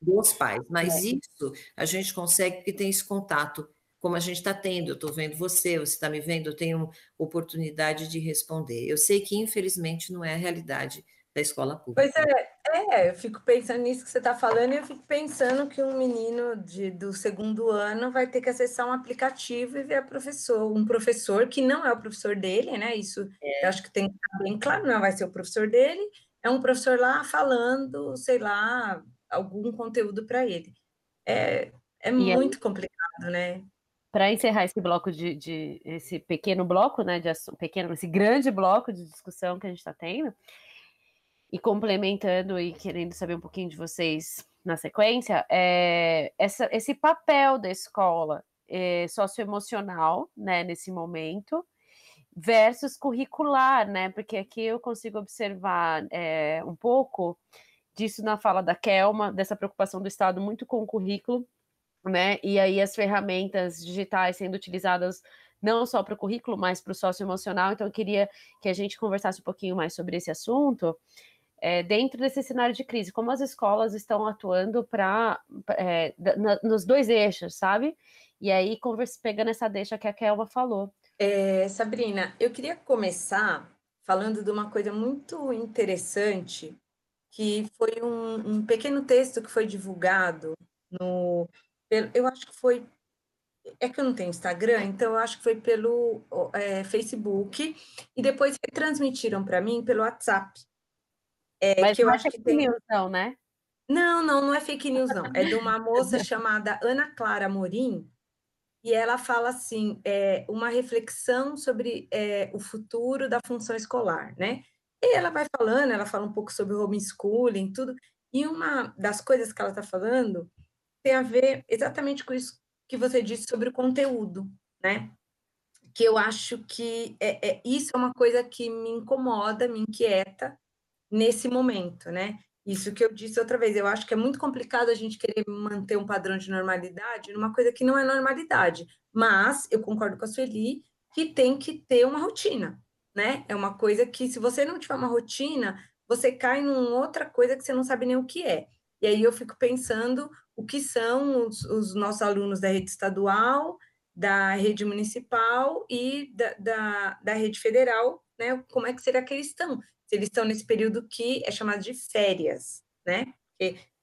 dos pais. Mas é. isso a gente consegue porque tem esse contato, como a gente está tendo. Eu estou vendo você, você está me vendo, eu tenho oportunidade de responder. Eu sei que, infelizmente, não é a realidade da escola pública. Pois é, é, eu fico pensando nisso que você está falando, e eu fico pensando que um menino de, do segundo ano vai ter que acessar um aplicativo e ver a professor, um professor que não é o professor dele, né? Isso é. eu acho que tem que estar bem claro, não vai ser o professor dele, é um professor lá falando, sei lá, algum conteúdo para ele. É, é muito aí, complicado, né? Para encerrar esse bloco de, de, esse pequeno bloco, né? De pequeno, esse grande bloco de discussão que a gente está tendo e complementando e querendo saber um pouquinho de vocês na sequência, é essa, esse papel da escola é, socioemocional, né, nesse momento, versus curricular, né, porque aqui eu consigo observar é, um pouco disso na fala da Kelma, dessa preocupação do Estado muito com o currículo, né, e aí as ferramentas digitais sendo utilizadas não só para o currículo, mas para o socioemocional, então eu queria que a gente conversasse um pouquinho mais sobre esse assunto, é, dentro desse cenário de crise, como as escolas estão atuando para é, nos dois eixos, sabe? E aí, conversa, pegando essa deixa que a Kelma falou. É, Sabrina, eu queria começar falando de uma coisa muito interessante, que foi um, um pequeno texto que foi divulgado no. Eu acho que foi é que eu não tenho Instagram, então eu acho que foi pelo é, Facebook e depois transmitiram para mim pelo WhatsApp. É, Mas que eu é acho que tem... news, não, né? Não, não, não é fake news, não. É de uma moça chamada Ana Clara Morim, e ela fala assim, é, uma reflexão sobre é, o futuro da função escolar, né? E ela vai falando, ela fala um pouco sobre o homeschooling, tudo, e uma das coisas que ela está falando tem a ver exatamente com isso que você disse sobre o conteúdo, né? Que eu acho que é, é isso é uma coisa que me incomoda, me inquieta, nesse momento, né? Isso que eu disse outra vez, eu acho que é muito complicado a gente querer manter um padrão de normalidade numa coisa que não é normalidade. Mas eu concordo com a Sueli que tem que ter uma rotina, né? É uma coisa que, se você não tiver uma rotina, você cai numa outra coisa que você não sabe nem o que é. E aí eu fico pensando o que são os, os nossos alunos da rede estadual, da rede municipal e da, da, da rede federal, né? Como é que será que eles estão? Se eles estão nesse período que é chamado de férias, né?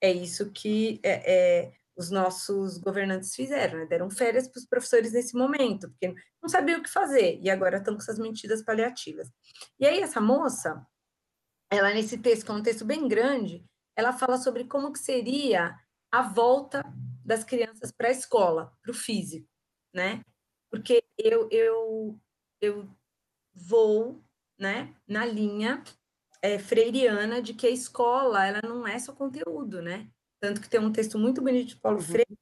É isso que é, é, os nossos governantes fizeram, né? deram férias para os professores nesse momento, porque não sabiam o que fazer, e agora estão com essas medidas paliativas. E aí essa moça, ela nesse texto, que é um texto bem grande, ela fala sobre como que seria a volta das crianças para a escola, para o físico, né? Porque eu, eu, eu vou né, na linha é, freiriana de que a escola ela não é só conteúdo, né? Tanto que tem um texto muito bonito de Paulo uhum. Freire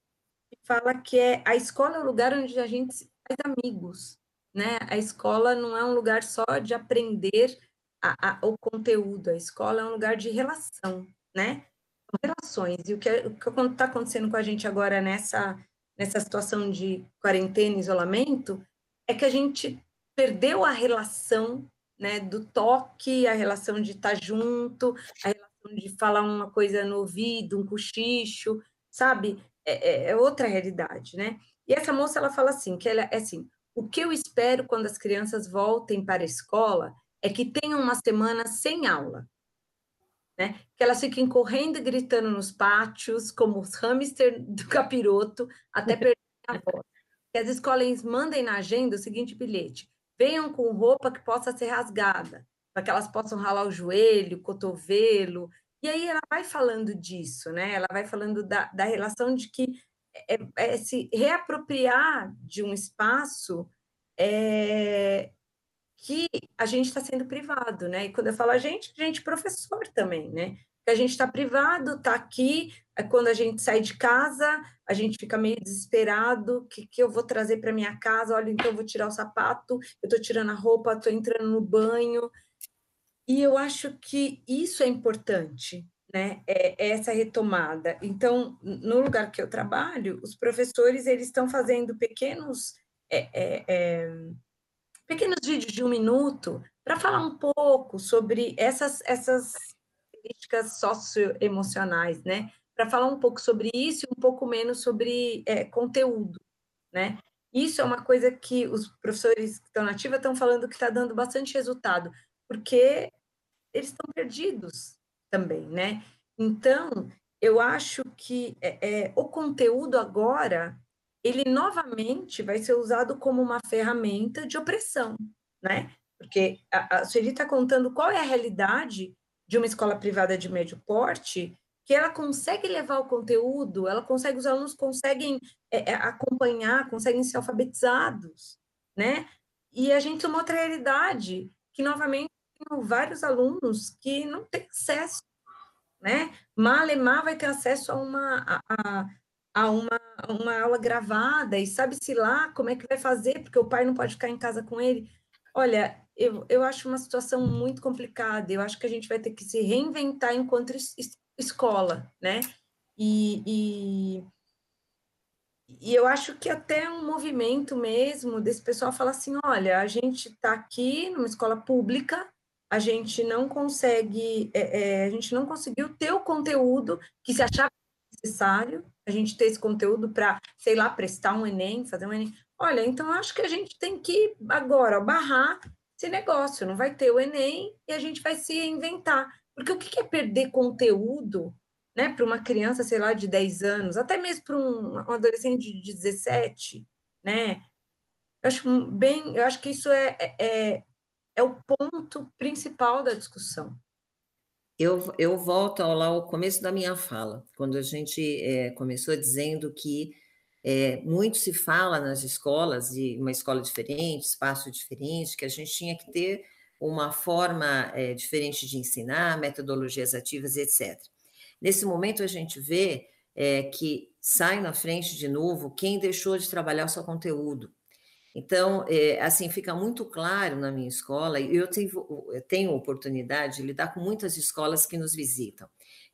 que fala que é a escola é o lugar onde a gente faz amigos, né? A escola não é um lugar só de aprender a, a, o conteúdo, a escola é um lugar de relação, né? Relações. E o que é, está acontecendo com a gente agora nessa, nessa situação de quarentena, isolamento, é que a gente perdeu a relação né, do toque, a relação de estar junto, a relação de falar uma coisa no ouvido, um cochicho, sabe? É, é, é outra realidade, né? E essa moça, ela fala assim, que ela é assim, o que eu espero quando as crianças voltem para a escola é que tenham uma semana sem aula, né? Que elas fiquem correndo e gritando nos pátios, como os hamster do capiroto, até perder a voz. Que as escolas mandem na agenda o seguinte bilhete: venham com roupa que possa ser rasgada, para que elas possam ralar o joelho, o cotovelo. E aí ela vai falando disso, né? Ela vai falando da, da relação de que é, é se reapropriar de um espaço é, que a gente está sendo privado, né? E quando eu falo a gente, gente professor também, né? que a gente está privado, está aqui, é quando a gente sai de casa, a gente fica meio desesperado, o que, que eu vou trazer para minha casa? Olha, então eu vou tirar o sapato, eu estou tirando a roupa, estou entrando no banho. E eu acho que isso é importante, né? É, é essa retomada. Então, no lugar que eu trabalho, os professores eles estão fazendo pequenos é, é, é pequenos vídeos de um minuto para falar um pouco sobre essas essas características socioemocionais, né? Para falar um pouco sobre isso e um pouco menos sobre é, conteúdo, né? Isso é uma coisa que os professores que estão na ativa estão falando que está dando bastante resultado, porque eles estão perdidos também, né? Então, eu acho que é, é, o conteúdo agora, ele novamente vai ser usado como uma ferramenta de opressão, né? Porque a, a Sueli está contando qual é a realidade de uma escola privada de médio porte, que ela consegue levar o conteúdo, ela consegue, os alunos conseguem é, é, acompanhar, conseguem ser alfabetizados, né? E a gente tem uma outra realidade, que novamente tem vários alunos que não têm acesso, né? Malemar vai ter acesso a uma, a, a uma, uma aula gravada, e sabe-se lá como é que vai fazer, porque o pai não pode ficar em casa com ele. Olha, eu, eu acho uma situação muito complicada. Eu acho que a gente vai ter que se reinventar enquanto escola, né? E, e, e, eu acho que até um movimento mesmo desse pessoal falar assim: olha, a gente está aqui numa escola pública, a gente não consegue, é, é, a gente não conseguiu ter o conteúdo que se achava necessário, a gente ter esse conteúdo para, sei lá, prestar um Enem, fazer um Enem. Olha, então acho que a gente tem que agora ó, barrar esse negócio, não vai ter o Enem e a gente vai se inventar. Porque o que é perder conteúdo né, para uma criança, sei lá, de 10 anos, até mesmo para um, adolescente de 17, né? Eu acho bem, eu acho que isso é, é, é o ponto principal da discussão. Eu, eu volto ao, lá ao começo da minha fala, quando a gente é, começou dizendo que é, muito se fala nas escolas, e uma escola diferente, espaço diferente, que a gente tinha que ter uma forma é, diferente de ensinar, metodologias ativas, etc. Nesse momento, a gente vê é, que sai na frente de novo quem deixou de trabalhar o seu conteúdo. Então, é, assim, fica muito claro na minha escola, e eu tenho, eu tenho oportunidade de lidar com muitas escolas que nos visitam,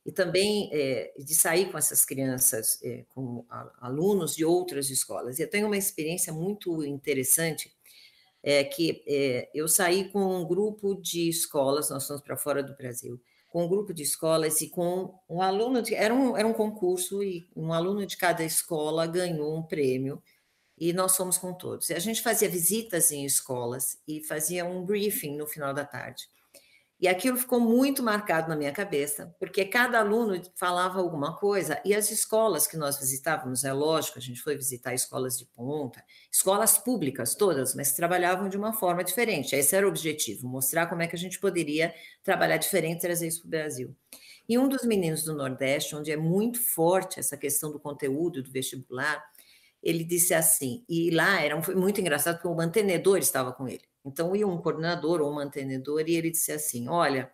e também é, de sair com essas crianças, com alunos de outras escolas. Eu tenho uma experiência muito interessante, é, que é, eu saí com um grupo de escolas, nós fomos para fora do Brasil, com um grupo de escolas e com um aluno, de, era, um, era um concurso e um aluno de cada escola ganhou um prêmio e nós fomos com todos. E a gente fazia visitas em escolas e fazia um briefing no final da tarde. E aquilo ficou muito marcado na minha cabeça, porque cada aluno falava alguma coisa, e as escolas que nós visitávamos, é lógico, a gente foi visitar escolas de ponta, escolas públicas todas, mas trabalhavam de uma forma diferente. Esse era o objetivo, mostrar como é que a gente poderia trabalhar diferente e trazer isso para o Brasil. E um dos meninos do Nordeste, onde é muito forte essa questão do conteúdo do vestibular, ele disse assim, e lá era foi muito engraçado porque o mantenedor estava com ele. Então, ia um coordenador ou um mantenedor e ele disse assim: Olha,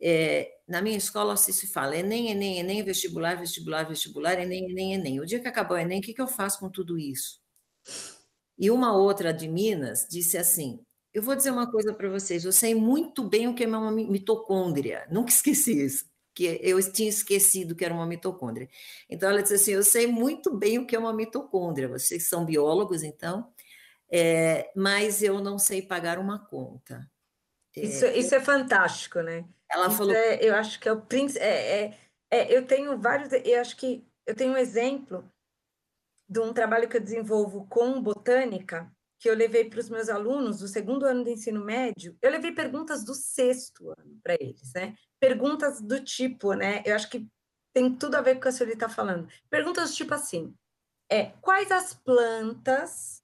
é, na minha escola assim se fala Enem, Enem, Enem, vestibular, vestibular, vestibular, Enem, Enem, Enem. O dia que acabar o Enem, o que, que eu faço com tudo isso? E uma outra de Minas disse assim: Eu vou dizer uma coisa para vocês, eu sei muito bem o que é uma mitocôndria, nunca esqueci isso, que eu tinha esquecido que era uma mitocôndria. Então ela disse assim: Eu sei muito bem o que é uma mitocôndria, vocês são biólogos, então é, mas eu não sei pagar uma conta. É, isso, é, isso é fantástico, né? Ela isso falou. É, eu acho que é o príncipe. É, é, é, eu tenho vários. Eu acho que eu tenho um exemplo de um trabalho que eu desenvolvo com botânica, que eu levei para os meus alunos do segundo ano do ensino médio. Eu levei perguntas do sexto ano para eles, né? Perguntas do tipo, né? Eu acho que tem tudo a ver com o que a senhora está falando. Perguntas do tipo assim: é, quais as plantas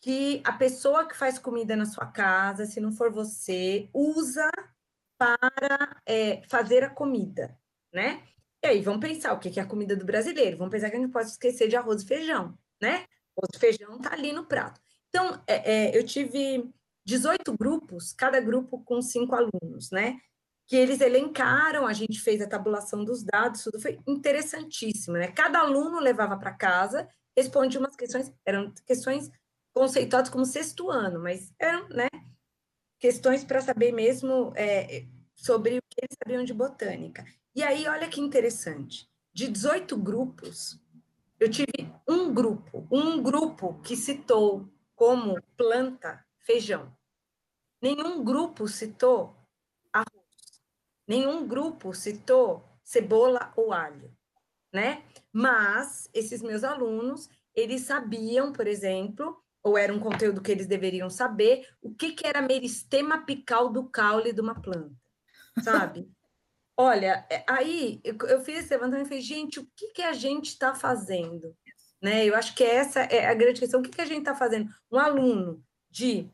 que a pessoa que faz comida na sua casa, se não for você, usa para é, fazer a comida, né? E aí, vamos pensar o que é a comida do brasileiro. Vamos pensar que a gente pode esquecer de arroz e feijão, né? Arroz e feijão tá ali no prato. Então, é, é, eu tive 18 grupos, cada grupo com cinco alunos, né? Que eles elencaram, a gente fez a tabulação dos dados, tudo foi interessantíssimo, né? Cada aluno levava para casa, respondia umas questões, eram questões conceituados como sexto ano, mas eram né, questões para saber mesmo é, sobre o que eles sabiam de botânica. E aí, olha que interessante, de 18 grupos, eu tive um grupo, um grupo que citou como planta feijão. Nenhum grupo citou arroz. Nenhum grupo citou cebola ou alho, né? Mas esses meus alunos, eles sabiam, por exemplo, ou era um conteúdo que eles deveriam saber, o que, que era meristema apical do caule de uma planta, sabe? Olha, é, aí eu fiz esse levantamento e falei, gente, o que, que a gente está fazendo? Né? Eu acho que essa é a grande questão. O que, que a gente está fazendo? Um aluno de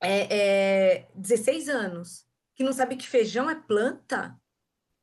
é, é, 16 anos que não sabe que feijão é planta,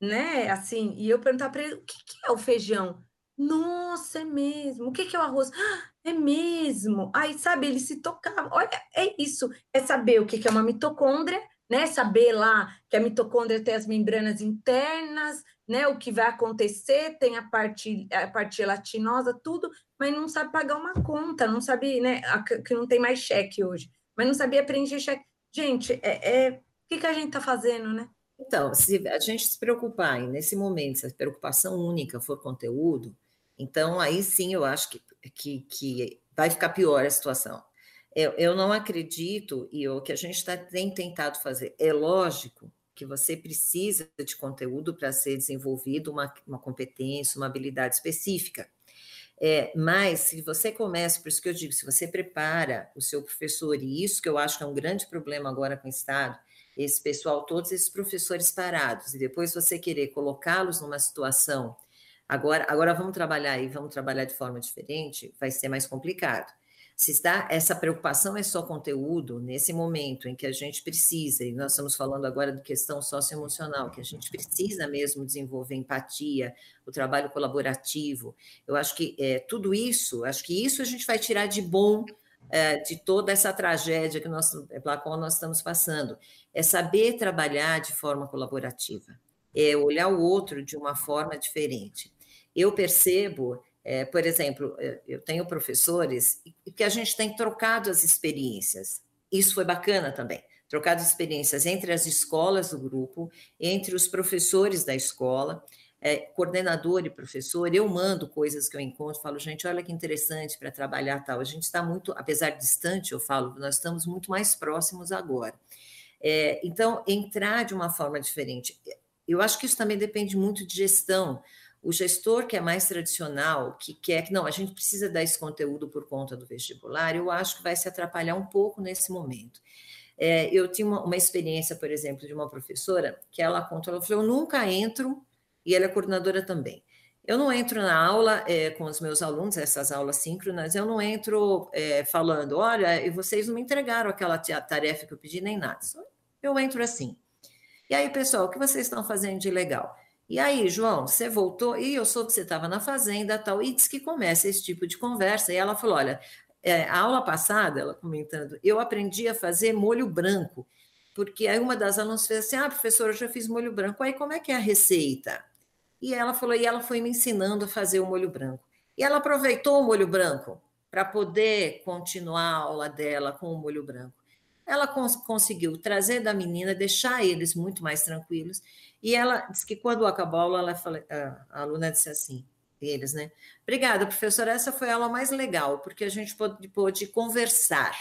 né? Assim, e eu perguntar para ele o que, que é o feijão. Nossa, é mesmo. O que, que é o arroz? Ah, é mesmo. Aí, sabe, ele se tocava. Olha, é isso. É saber o que é uma mitocôndria, né? Saber lá que a mitocôndria tem as membranas internas, né? O que vai acontecer, tem a parte, a parte gelatinosa, tudo, mas não sabe pagar uma conta, não sabe, né? Que não tem mais cheque hoje, mas não sabia preencher cheque. Gente, é, é... o que, que a gente está fazendo, né? Então, se a gente se preocupar, e nesse momento, se a preocupação única for conteúdo, então aí sim eu acho que que, que vai ficar pior a situação. Eu, eu não acredito, e o que a gente tá, tem tentado fazer, é lógico que você precisa de conteúdo para ser desenvolvido uma, uma competência, uma habilidade específica. É, mas se você começa, por isso que eu digo, se você prepara o seu professor, e isso que eu acho que é um grande problema agora com o Estado, esse pessoal, todos esses professores parados, e depois você querer colocá-los numa situação, agora, agora vamos trabalhar aí, vamos trabalhar de forma diferente, vai ser mais complicado. Se está essa preocupação é só conteúdo, nesse momento em que a gente precisa, e nós estamos falando agora de questão socioemocional, que a gente precisa mesmo desenvolver empatia, o trabalho colaborativo, eu acho que é, tudo isso, acho que isso a gente vai tirar de bom é, de toda essa tragédia que nós, pela qual nós estamos passando, é saber trabalhar de forma colaborativa, é olhar o outro de uma forma diferente. Eu percebo é, por exemplo, é, eu tenho professores que a gente tem trocado as experiências. Isso foi bacana também. Trocado as experiências entre as escolas do grupo, entre os professores da escola, é, coordenador e professor. Eu mando coisas que eu encontro, falo, gente, olha que interessante para trabalhar tal. A gente está muito, apesar de distante, eu falo, nós estamos muito mais próximos agora. É, então, entrar de uma forma diferente. Eu acho que isso também depende muito de gestão o gestor que é mais tradicional, que quer que não, a gente precisa dar esse conteúdo por conta do vestibular, eu acho que vai se atrapalhar um pouco nesse momento. É, eu tinha uma, uma, experiência, por exemplo, de uma professora que ela conta, ela falou, eu nunca entro, e ela é coordenadora também. Eu não entro na aula é, com os meus alunos, essas aulas síncronas, eu não entro é, falando, olha, vocês não me entregaram aquela tarefa que eu pedi, nem nada. Eu entro assim. E aí, pessoal, o que vocês estão fazendo de legal? E aí, João, você voltou e eu soube que você estava na fazenda tal, e diz que começa esse tipo de conversa. E ela falou: olha, é, a aula passada, ela comentando, eu aprendi a fazer molho branco, porque aí uma das alunas fez assim: ah, professora, eu já fiz molho branco, aí como é que é a receita? E ela falou: e ela foi me ensinando a fazer o molho branco. E ela aproveitou o molho branco para poder continuar a aula dela com o molho branco. Ela cons conseguiu trazer da menina, deixar eles muito mais tranquilos. E ela disse que quando acabou a aula, ela fala, a aluna disse assim, eles, né? Obrigada, professora, essa foi a aula mais legal, porque a gente pôde, pôde conversar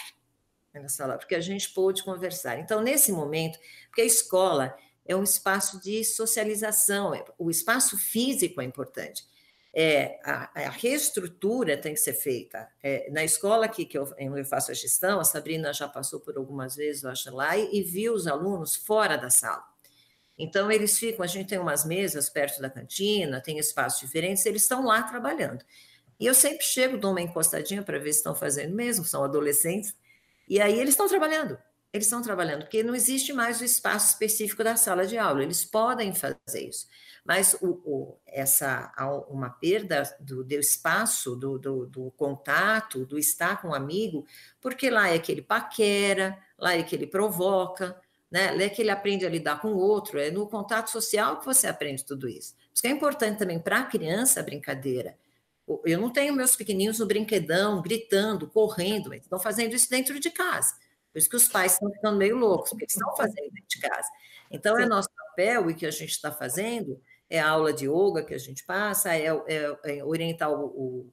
na sala, porque a gente pôde conversar. Então, nesse momento, porque a escola é um espaço de socialização, é, o espaço físico é importante, é, a, a, reestrutura tem que ser feita. É, na escola aqui que eu, eu, faço a gestão, a Sabrina já passou por algumas vezes, eu acho, lá, e, e viu os alunos fora da sala. Então, eles ficam, a gente tem umas mesas perto da cantina, tem espaços diferentes, eles estão lá trabalhando. E eu sempre chego, dou uma encostadinha para ver se estão fazendo mesmo, são adolescentes, e aí eles estão trabalhando. Eles estão trabalhando, porque não existe mais o espaço específico da sala de aula, eles podem fazer isso. Mas o, o, essa uma perda do, do espaço, do, do, do, contato, do estar com um amigo, porque lá é que ele paquera, lá é que ele provoca, né? lá é que ele aprende a lidar com o outro, é no contato social que você aprende tudo isso. Isso é importante também para a criança a brincadeira. Eu não tenho meus pequeninos no brinquedão, gritando, correndo, estão fazendo isso dentro de casa. Por isso que os pais estão ficando meio loucos, porque eles estão fazendo dentro de casa. Então, é nosso papel e que a gente está fazendo é a aula de yoga que a gente passa, é, é, é orientar o,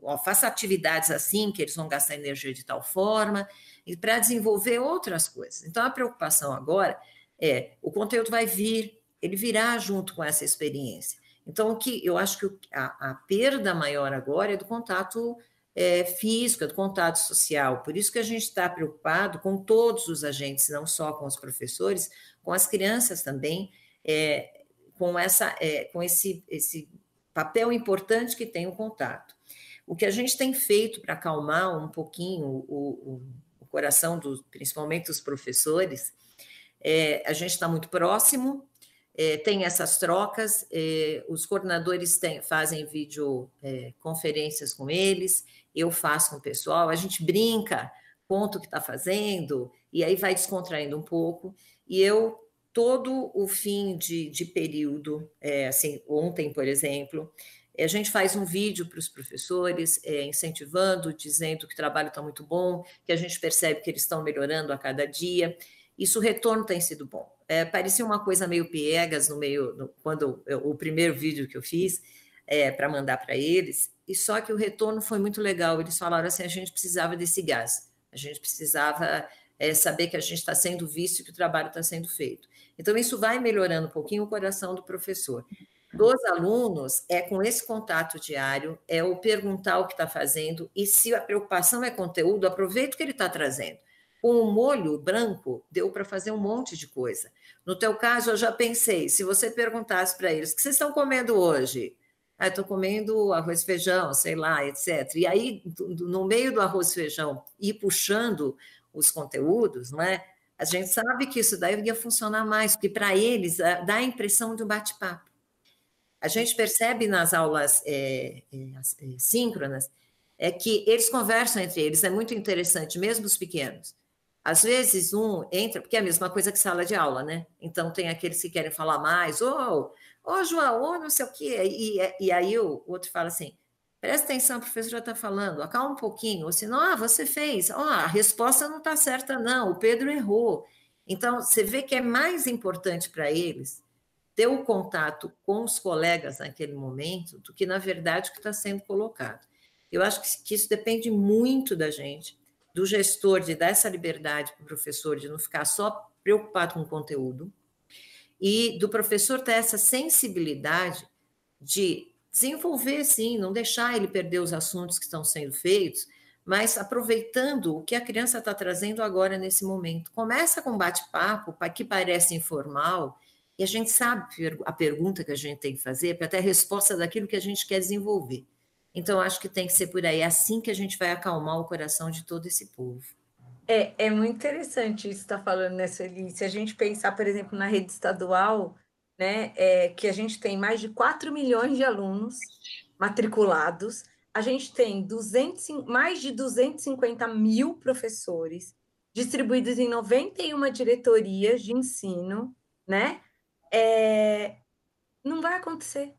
o, faça atividades assim, que eles vão gastar energia de tal forma, e para desenvolver outras coisas. Então, a preocupação agora é, o conteúdo vai vir, ele virá junto com essa experiência. Então, o que eu acho que a, a perda maior agora é do contato é, físico, é do contato social. Por isso que a gente está preocupado com todos os agentes, não só com os professores, com as crianças também, é, com, essa, é, com esse, esse papel importante que tem o contato. O que a gente tem feito para acalmar um pouquinho o, o, o coração, do, principalmente dos professores, é, a gente está muito próximo, é, tem essas trocas, é, os coordenadores tem, fazem videoconferências é, com eles, eu faço com o pessoal, a gente brinca, conta o que está fazendo, e aí vai descontraindo um pouco, e eu todo o fim de, de período, é, assim, ontem, por exemplo, a gente faz um vídeo para os professores, é, incentivando, dizendo que o trabalho está muito bom, que a gente percebe que eles estão melhorando a cada dia. Isso o retorno tem sido bom. É, parecia uma coisa meio piegas no meio, no, quando eu, o primeiro vídeo que eu fiz é, para mandar para eles, e só que o retorno foi muito legal. Eles falaram assim: a gente precisava desse gás, A gente precisava é, saber que a gente está sendo visto e que o trabalho está sendo feito. Então, isso vai melhorando um pouquinho o coração do professor. Dos alunos, é com esse contato diário, é o perguntar o que está fazendo, e se a preocupação é conteúdo, aproveita o que ele está trazendo. Com o molho branco, deu para fazer um monte de coisa. No teu caso, eu já pensei, se você perguntasse para eles, o que vocês estão comendo hoje? Ah, estou comendo arroz feijão, sei lá, etc. E aí, no meio do arroz feijão, ir puxando os conteúdos, não é? A gente sabe que isso daí ia funcionar mais, porque para eles dá a impressão de um bate-papo. A gente percebe nas aulas é, é, é, síncronas é que eles conversam entre eles, é muito interessante, mesmo os pequenos. Às vezes um entra, porque é a mesma coisa que sala de aula, né? Então tem aqueles que querem falar mais, ô, oh, oh, João, ô, oh, não sei o quê. E, e aí o outro fala assim: presta atenção, a professora está falando, acalma um pouquinho, ou senão, ah, você fez, oh, a resposta não está certa, não, o Pedro errou. Então, você vê que é mais importante para eles ter o contato com os colegas naquele momento do que, na verdade, o que está sendo colocado. Eu acho que isso depende muito da gente, do gestor de dar essa liberdade para o professor, de não ficar só preocupado com o conteúdo, e do professor ter essa sensibilidade de desenvolver, sim, não deixar ele perder os assuntos que estão sendo feitos, mas aproveitando o que a criança está trazendo agora nesse momento. Começa com bate-papo, que parece informal, e a gente sabe a pergunta que a gente tem que fazer para ter a resposta daquilo que a gente quer desenvolver. Então, acho que tem que ser por aí. É assim que a gente vai acalmar o coração de todo esse povo. É, é muito interessante isso que está falando, né, Sueli? Se a gente pensar, por exemplo, na rede estadual, né, é, que a gente tem mais de 4 milhões de alunos matriculados, a gente tem 200, mais de 250 mil professores distribuídos em 91 diretorias de ensino, né? é, não vai acontecer,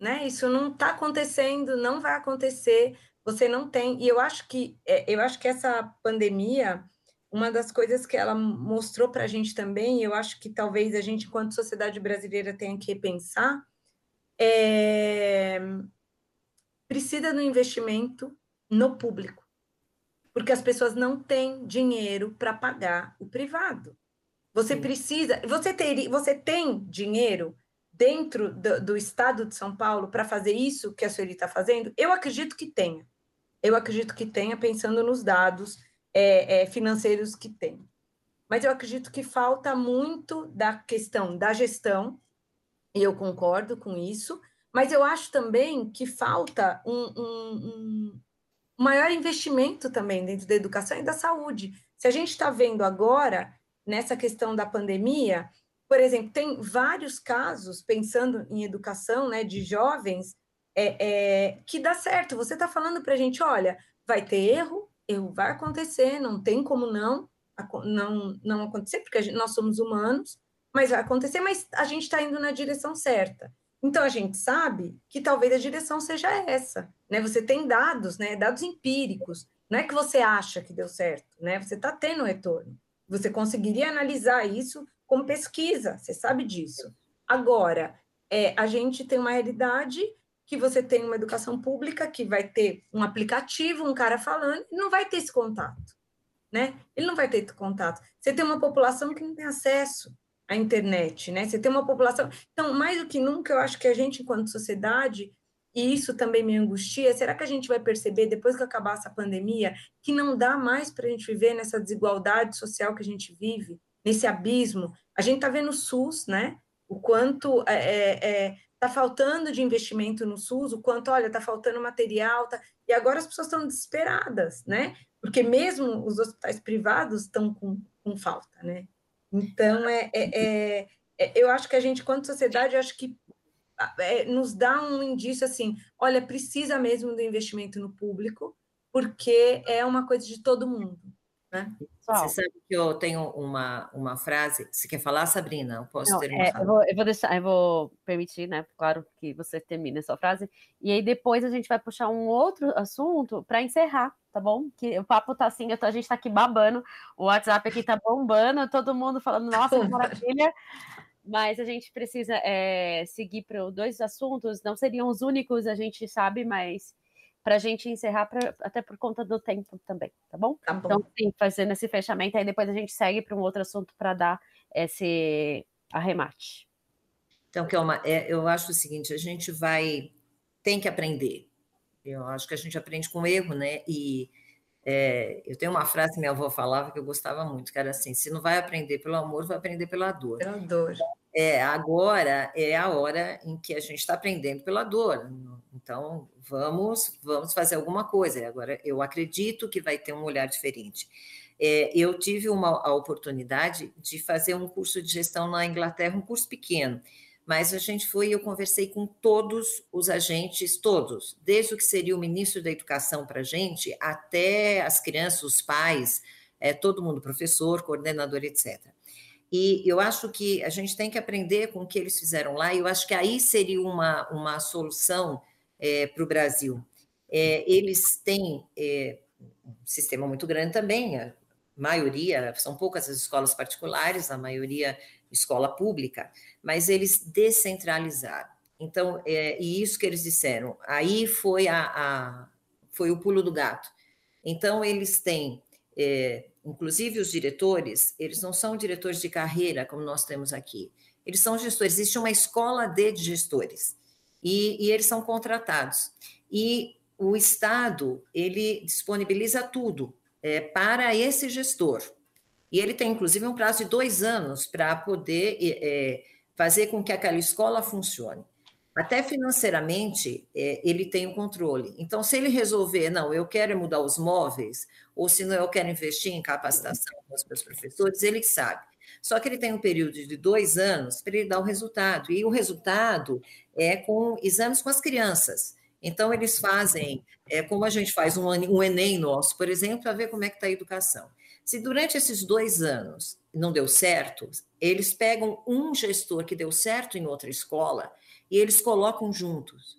né? Isso não está acontecendo, não vai acontecer. Você não tem. E eu acho que é, eu acho que essa pandemia, uma das coisas que ela mostrou para a gente também, eu acho que talvez a gente, enquanto sociedade brasileira, tenha que repensar, é, precisa do investimento no público, porque as pessoas não têm dinheiro para pagar o privado. Você Sim. precisa, você ter, você tem dinheiro dentro do, do estado de São Paulo para fazer isso que a Sueli está fazendo? Eu acredito que tenha. Eu acredito que tenha, pensando nos dados é, é, financeiros que tem. Mas eu acredito que falta muito da questão da gestão, e eu concordo com isso, mas eu acho também que falta um, um, um maior investimento também dentro da educação e da saúde. Se a gente está vendo agora nessa questão da pandemia, por exemplo, tem vários casos, pensando em educação, né, de jovens, é, é que dá certo. Você está falando para a gente, olha, vai ter erro, erro vai acontecer, não tem como não, não, não acontecer, porque gente, nós somos humanos, mas vai acontecer, mas a gente está indo na direção certa. Então, a gente sabe que talvez a direção seja essa, né? Você tem dados, né? Dados empíricos. Não é que você acha que deu certo, né? Você está tendo retorno. Você conseguiria analisar isso com pesquisa, você sabe disso. Agora, é, a gente tem uma realidade que você tem uma educação pública que vai ter um aplicativo, um cara falando, não vai ter esse contato, né? Ele não vai ter contato. Você tem uma população que não tem acesso à internet, né? Você tem uma população... Então, mais do que nunca, eu acho que a gente, enquanto sociedade, e isso também me angustia. Será que a gente vai perceber, depois que acabar essa pandemia, que não dá mais para a gente viver nessa desigualdade social que a gente vive, nesse abismo? A gente está vendo o SUS, né? O quanto está é, é, tá faltando de investimento no SUS, o quanto, olha, está faltando material, tá... e agora as pessoas estão desesperadas, né? Porque mesmo os hospitais privados estão com, com falta, né? Então, é, é, é, é eu acho que a gente, quanto sociedade, acho que é, nos dá um indício assim, olha, precisa mesmo do investimento no público, porque é uma coisa de todo mundo. Né? Você sabe que eu tenho uma, uma frase. Você quer falar, Sabrina? Eu posso Não, ter é, eu, vou, eu vou deixar, eu vou permitir, né? Claro que você termine a sua frase. E aí depois a gente vai puxar um outro assunto para encerrar, tá bom? Que o papo tá assim, tô, a gente tá aqui babando, o WhatsApp aqui tá bombando, todo mundo falando, nossa, que maravilha mas a gente precisa é, seguir para dois assuntos, não seriam os únicos, a gente sabe, mas para a gente encerrar, pra, até por conta do tempo também, tá bom? Tá bom. Então, sim, fazendo esse fechamento, aí depois a gente segue para um outro assunto para dar esse arremate. Então, Kelma, é, eu acho o seguinte: a gente vai, tem que aprender. Eu acho que a gente aprende com erro, né? E é, eu tenho uma frase que minha avó falava que eu gostava muito, que era assim: se não vai aprender pelo amor, vai aprender pela dor. Pela dor. É, agora é a hora em que a gente está aprendendo pela dor. Então, vamos, vamos fazer alguma coisa. Agora, eu acredito que vai ter um olhar diferente. É, eu tive uma, a oportunidade de fazer um curso de gestão na Inglaterra, um curso pequeno mas a gente foi, eu conversei com todos os agentes, todos, desde o que seria o ministro da Educação para a gente, até as crianças, os pais, é, todo mundo, professor, coordenador, etc. E eu acho que a gente tem que aprender com o que eles fizeram lá, e eu acho que aí seria uma, uma solução é, para o Brasil. É, eles têm é, um sistema muito grande também, a maioria, são poucas as escolas particulares, a maioria escola pública, mas eles descentralizaram. Então, é, e isso que eles disseram, aí foi, a, a foi o pulo do gato. Então, eles têm, é, inclusive os diretores, eles não são diretores de carreira, como nós temos aqui, eles são gestores, existe uma escola de gestores, e, e eles são contratados. E o Estado, ele disponibiliza tudo é, para esse gestor. E ele tem, inclusive, um prazo de dois anos para poder é, fazer com que aquela escola funcione. Até financeiramente, é, ele tem o um controle. Então, se ele resolver, não, eu quero mudar os móveis, ou se não, eu quero investir em capacitação dos meus professores, ele sabe. Só que ele tem um período de dois anos para ele dar o resultado. E o resultado é com exames com as crianças. Então, eles fazem, é, como a gente faz um, um Enem nosso, por exemplo, para ver como é que está a educação. Se durante esses dois anos não deu certo, eles pegam um gestor que deu certo em outra escola e eles colocam juntos,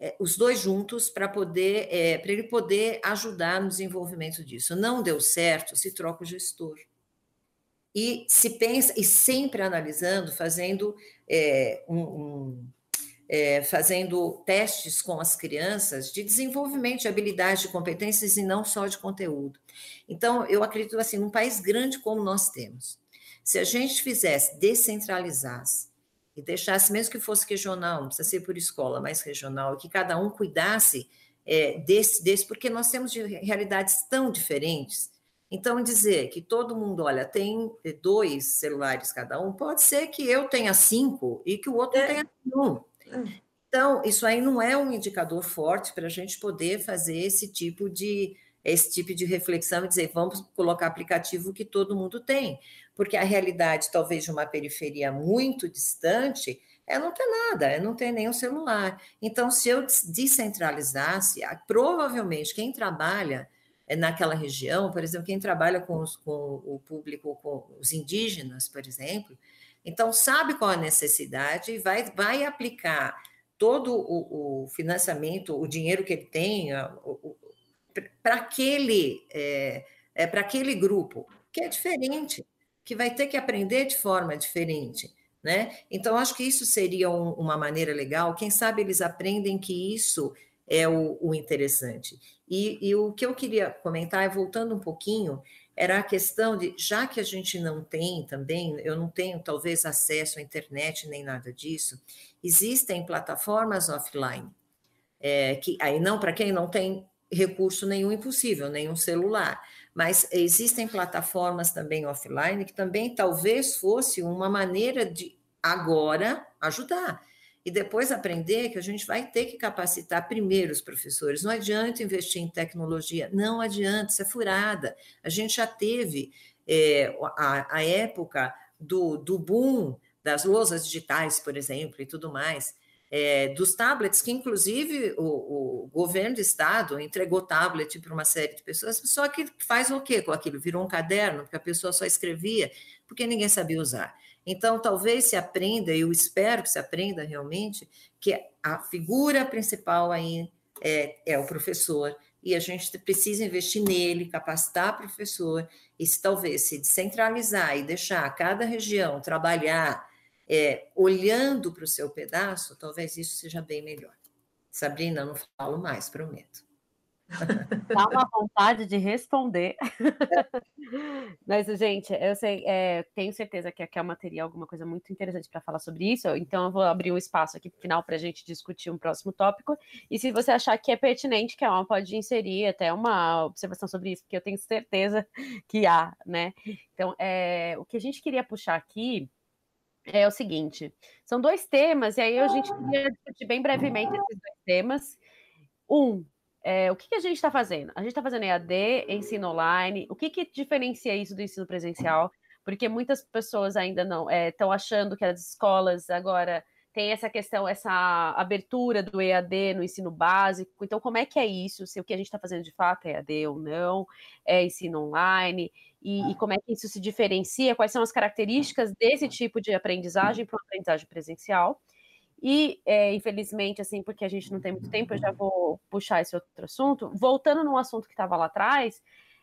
é, os dois juntos, para poder, é, para ele poder ajudar no desenvolvimento disso. Não deu certo, se troca o gestor. E se pensa, e sempre analisando, fazendo é, um, um é, fazendo testes com as crianças de desenvolvimento de habilidades, de competências e não só de conteúdo. Então, eu acredito assim, num país grande como nós temos, se a gente fizesse, descentralizasse e deixasse, mesmo que fosse regional, não precisa ser por escola, mas regional, que cada um cuidasse é, desse, desse, porque nós temos de realidades tão diferentes. Então, dizer que todo mundo, olha, tem dois celulares cada um, pode ser que eu tenha cinco e que o outro é. tenha um. Então, isso aí não é um indicador forte para a gente poder fazer esse tipo de esse tipo de reflexão e dizer vamos colocar aplicativo que todo mundo tem, porque a realidade talvez de uma periferia muito distante é não ter nada, é não ter nenhum celular. Então, se eu descentralizasse, provavelmente quem trabalha eh, naquela região, por exemplo, quem trabalha com, os, com o público, com os indígenas, por exemplo, então, sabe qual a necessidade e vai, vai aplicar todo o, o financiamento, o dinheiro que ele tem para aquele, é, é, aquele grupo, que é diferente, que vai ter que aprender de forma diferente. Né? Então, acho que isso seria um, uma maneira legal. Quem sabe eles aprendem que isso é o, o interessante. E, e, o que eu queria comentar, voltando um pouquinho, era a questão de, já que a gente não tem também, eu não tenho talvez acesso à internet nem nada disso, existem plataformas offline, é, que aí não, para quem não tem recurso nenhum impossível, nenhum celular, mas existem plataformas também offline que também talvez fosse uma maneira de agora ajudar e depois aprender que a gente vai ter que capacitar primeiro os professores. Não adianta investir em tecnologia, não adianta, isso é furada. A gente já teve é, a, a, época do, do boom das lousas digitais, por exemplo, e tudo mais. É, dos tablets, que inclusive o, o, governo do estado entregou tablet para uma série de pessoas, só que faz o quê com aquilo? Virou um caderno, porque a pessoa só escrevia, porque ninguém sabia usar. Então, talvez se aprenda, eu espero que se aprenda realmente, que a figura principal aí é, é o professor, e a gente precisa investir nele, capacitar o professor, e se talvez se descentralizar e deixar cada região trabalhar é, olhando para o seu pedaço, talvez isso seja bem melhor. Sabrina, não falo mais, prometo. Dá uma vontade de responder. Mas, gente, eu sei, é, tenho certeza que aqui é teria alguma coisa muito interessante para falar sobre isso, então eu vou abrir um espaço aqui final para a gente discutir um próximo tópico. E se você achar que é pertinente, que é pode inserir até uma observação sobre isso, porque eu tenho certeza que há, né? Então, é, o que a gente queria puxar aqui é o seguinte: são dois temas, e aí a gente queria discutir bem brevemente esses dois temas. Um, é, o que, que, a gente está fazendo? A gente está fazendo EAD, ensino online. O que, que diferencia isso do ensino presencial? Porque muitas pessoas ainda não estão é, achando que as escolas agora têm essa questão, essa abertura do EAD no ensino básico. Então, como é que é isso? Se o que a gente está fazendo de fato é EAD ou não, é ensino online, e, e como é que isso se diferencia? Quais são as características desse tipo de aprendizagem para uma aprendizagem presencial? E, é, infelizmente, assim, porque a gente não tem muito tempo, eu já vou puxar esse outro assunto. Voltando num assunto que estava lá atrás,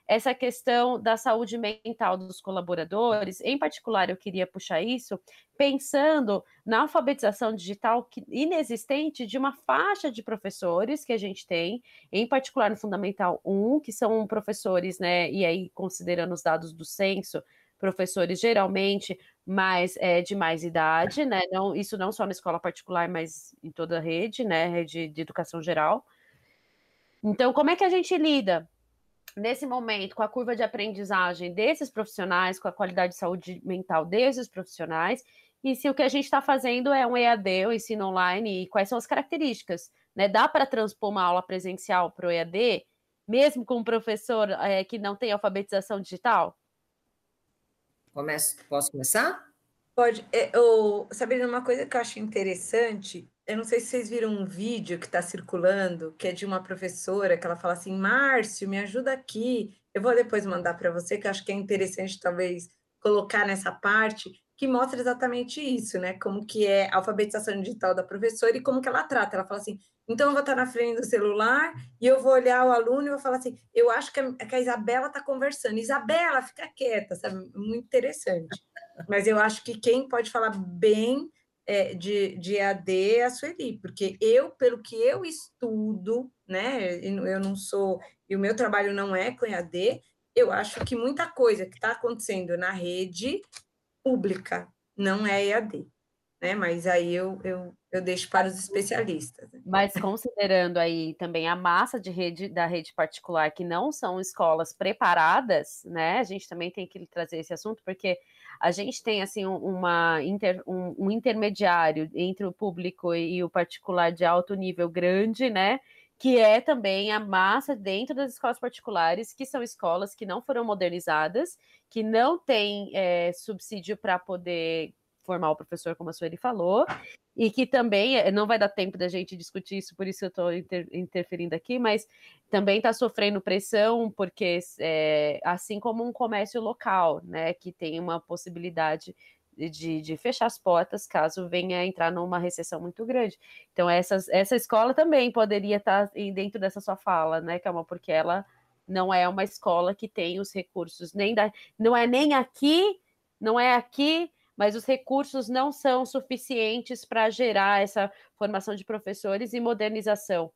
essa questão da saúde mental dos colaboradores, em particular, eu queria puxar isso, pensando na alfabetização digital inexistente de uma faixa de professores que a gente tem, em particular no Fundamental 1, que são professores, né, e aí considerando os dados do censo, professores geralmente mais é, de mais idade, né? Não, isso não só na escola particular, mas em toda a rede, né? Rede de educação geral. Então, como é que a gente lida nesse momento com a curva de aprendizagem desses profissionais, com a qualidade de saúde mental desses profissionais, e se o que a gente está fazendo é um EAD, o ensino online, e quais são as características? Né? Dá para transpor uma aula presencial para o EAD, mesmo com um professor é, que não tem alfabetização digital? Começo, posso começar? Pode. É, eu, Sabrina, uma coisa que eu acho interessante, eu não sei se vocês viram um vídeo que está circulando, que é de uma professora, que ela fala assim, Márcio, me ajuda aqui. Eu vou depois mandar para você, que eu acho que é interessante, talvez, colocar nessa parte, que mostra exatamente isso, né? Como que é a alfabetização digital da professora e como que ela trata. Ela fala assim, então, eu vou estar na frente do celular e eu vou olhar o aluno e vou falar assim: eu acho que a, que a Isabela está conversando. Isabela, fica quieta, sabe? Muito interessante. Mas eu acho que quem pode falar bem é, de, de AD é a Sueli, porque eu, pelo que eu estudo, né? Eu não sou, e o meu trabalho não é com EAD, eu acho que muita coisa que está acontecendo na rede pública não é EAD né? Mas aí eu, eu, eu deixo para os especialistas. Né? Mas considerando aí também a massa de rede da rede particular, que não são escolas preparadas, né? A gente também tem que trazer esse assunto, porque a gente tem assim uma inter, um, um intermediário entre o público e o particular de alto nível grande, né? Que é também a massa dentro das escolas particulares, que são escolas que não foram modernizadas, que não têm é, subsídio para poder formar o professor, como a Sueli falou, e que também eh, não vai dar tempo da gente discutir isso, por isso eu estou inter, interferindo aqui, mas também está sofrendo pressão, porque é, assim como um comércio local, né, que tem uma possibilidade de, de, fechar as portas caso venha entrar numa recessão muito grande. Então, essas, essa escola também poderia estar tá dentro dessa sua fala, né, Calma, porque ela não é uma escola que tem os recursos, nem da, não é nem aqui, não é aqui, mas os recursos não são suficientes para gerar essa formação de professores e modernização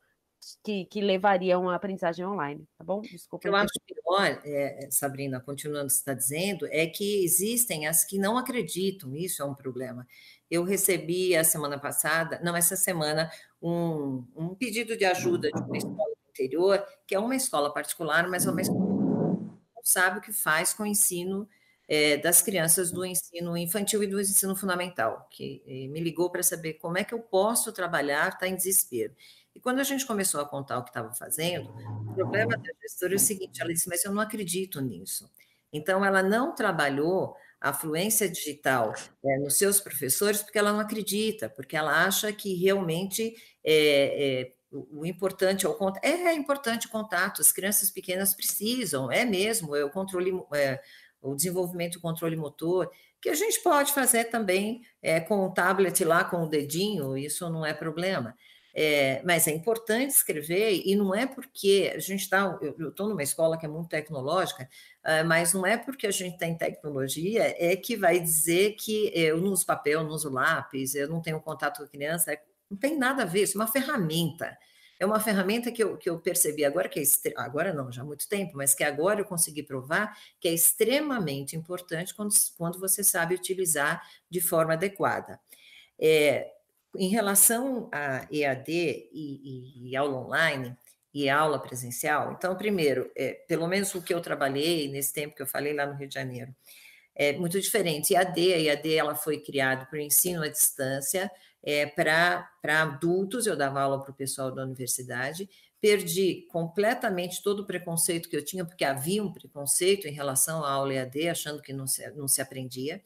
que, que levariam à aprendizagem online, tá bom? Desculpa. Eu acho pior, é, Sabrina, continuando o que você está dizendo, é que existem as que não acreditam, isso é um problema. Eu recebi a semana passada, não, essa semana, um, um pedido de ajuda de uma escola do interior, que é uma escola particular, mas é uma escola que não sabe o que faz com o ensino é, das crianças do ensino infantil e do ensino fundamental, que eh, me ligou para saber como é que eu posso trabalhar, está em desespero. E quando a gente começou a contar o que estava fazendo, o problema da gestora é o seguinte: ela disse, mas eu não acredito nisso. Então, ela não trabalhou a fluência digital é, nos seus professores porque ela não acredita, porque ela acha que realmente é, é, o importante é o contato. É, é, importante o contato, as crianças pequenas precisam, é mesmo, é o controle, é, o desenvolvimento do controle motor, que a gente pode fazer também é, com o tablet lá, com o dedinho, isso não é problema. É, mas é importante escrever, e não é porque a gente está. Eu estou numa escola que é muito tecnológica, uh, mas não é porque a gente tem tecnologia é que vai dizer que eu não uso papel, não uso lápis, eu não tenho contato com a criança. Não tem nada a ver, isso é uma ferramenta. é uma ferramenta que eu, que eu percebi agora, que é agora não, já há muito tempo, mas que agora eu consegui provar que é extremamente importante quando, quando você sabe utilizar de forma adequada. É, em relação a EAD e, e, e, aula online e aula presencial, então, primeiro, é, pelo menos o que eu trabalhei nesse tempo que eu falei lá no Rio de Janeiro, é muito diferente. EAD, a EAD ela foi criada para o ensino à distância, é, para adultos, eu dava aula para o pessoal da universidade, perdi completamente todo o preconceito que eu tinha, porque havia um preconceito em relação à aula EAD, achando que não se, não se aprendia.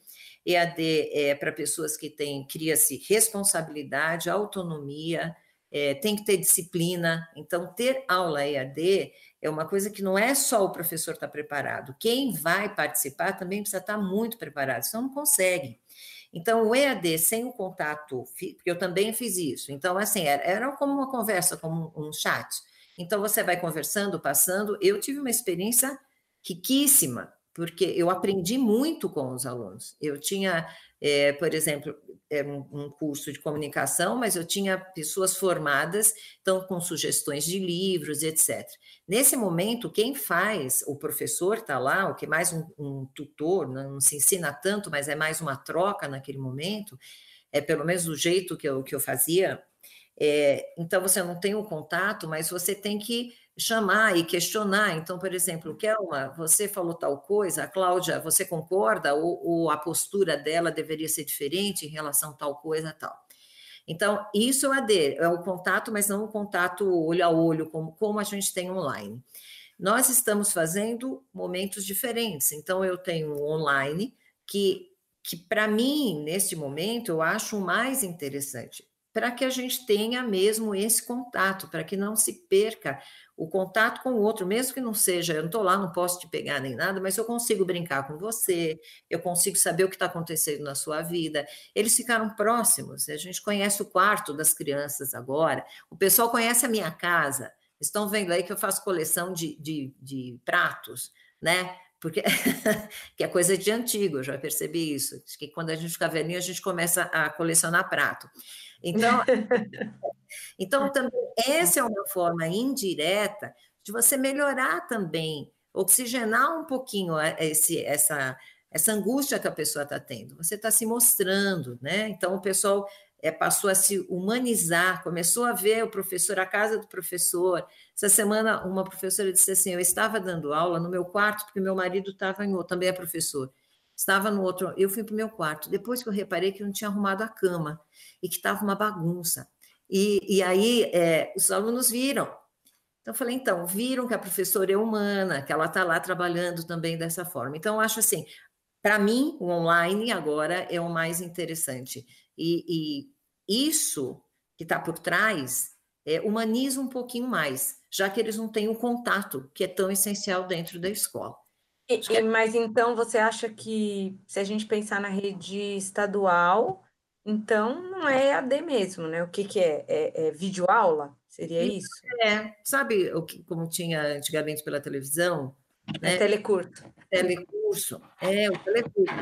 EAD é para pessoas que têm, cria-se responsabilidade, autonomia, é, tem que ter disciplina. Então, ter aula EAD é uma coisa que não é só o professor estar tá preparado, quem vai participar também precisa estar tá muito preparado, senão não consegue. Então, o EAD sem o contato, porque eu também fiz isso. Então, assim, era, era como uma conversa, como um, um chat. Então, você vai conversando, passando. Eu tive uma experiência riquíssima, porque eu aprendi muito com os alunos. Eu tinha, é, por exemplo, é um, um, curso de comunicação, mas eu tinha pessoas formadas, então, com sugestões de livros, etc. Nesse momento, quem faz, o professor está lá, o que mais um, um tutor, não se ensina tanto, mas é mais uma troca naquele momento, é pelo menos do jeito que eu, que eu fazia. É, então, você não tem o contato, mas você tem que chamar e questionar. Então, por exemplo, Kelma, você falou tal coisa, a Cláudia, você concorda? Ou, ou, a postura dela deveria ser diferente em relação a tal coisa tal? Então, isso é é o contato, mas não o contato olho a olho, como, como a gente tem online. Nós estamos fazendo momentos diferentes. Então, eu tenho online que, que para mim, neste momento, eu acho mais interessante, para que a gente tenha mesmo esse contato, para que não se perca o contato com o outro, mesmo que não seja, eu não estou lá, não posso te pegar nem nada, mas eu consigo brincar com você, eu consigo saber o que está acontecendo na sua vida. Eles ficaram próximos, a gente conhece o quarto das crianças agora, o pessoal conhece a minha casa, estão vendo aí que eu faço coleção de, de, de pratos, né? Porque que é coisa de antigo, eu já percebi isso. Que quando a gente fica velhinho, a gente começa a colecionar prato. Então, então também essa é uma forma indireta de você melhorar também, oxigenar um pouquinho esse, essa, essa angústia que a pessoa está tendo. Você está se mostrando, né? Então o pessoal é, passou a se humanizar, começou a ver o professor, a casa do professor. Essa semana, uma professora disse assim: Eu estava dando aula no meu quarto, porque meu marido estava em outro, também é professor. Estava no outro, eu fui para o meu quarto. Depois que eu reparei que eu não tinha arrumado a cama e que estava uma bagunça. E, e aí é, os alunos viram. Então, eu falei, então, viram que a professora é humana, que ela está lá trabalhando também dessa forma. Então, acho assim, para mim, o online agora é o mais interessante. E, e isso que está por trás é, humaniza um pouquinho mais, já que eles não têm o contato que é tão essencial dentro da escola. E. Mas então você acha que se a gente pensar na rede estadual, então, não é EAD mesmo, né? O que, que é? É, é videoaula? Seria isso? É, sabe o que, como tinha antigamente pela televisão? Né? É telecurso. Telecurso, é, o telecurso.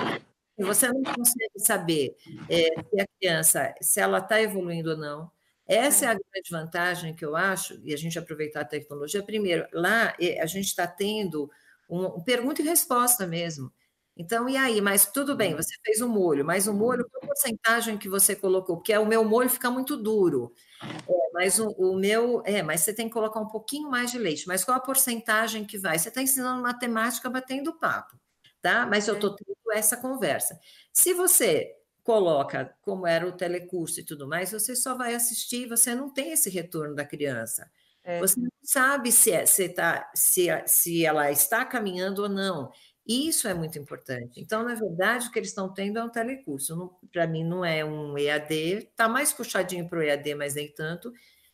Você não consegue saber é, se a criança, se ela está evoluindo ou não. Essa é a grande vantagem que eu acho, e a gente aproveitar a tecnologia. Primeiro, lá a gente está tendo um, um pergunta e resposta mesmo. Então, e aí? Mas tudo bem, uhum. você fez o molho, mas o molho, qual porcentagem que você colocou? Porque o meu molho fica muito duro. É, mas o, o, meu, é, mas você tem que colocar um pouquinho mais de leite. Mas qual a porcentagem que vai? Você está ensinando matemática batendo papo, tá? Mas eu estou tendo essa conversa. Se você coloca como era o telecurso e tudo mais, você só vai assistir, você não tem esse retorno da criança. É. Você não sabe se, é, se, tá, se, se ela está caminhando ou não. Isso é muito importante. Então, na verdade, o que eles estão tendo é um telecurso. Para mim, não é um EAD, está mais puxadinho para o EAD, mas nem tanto.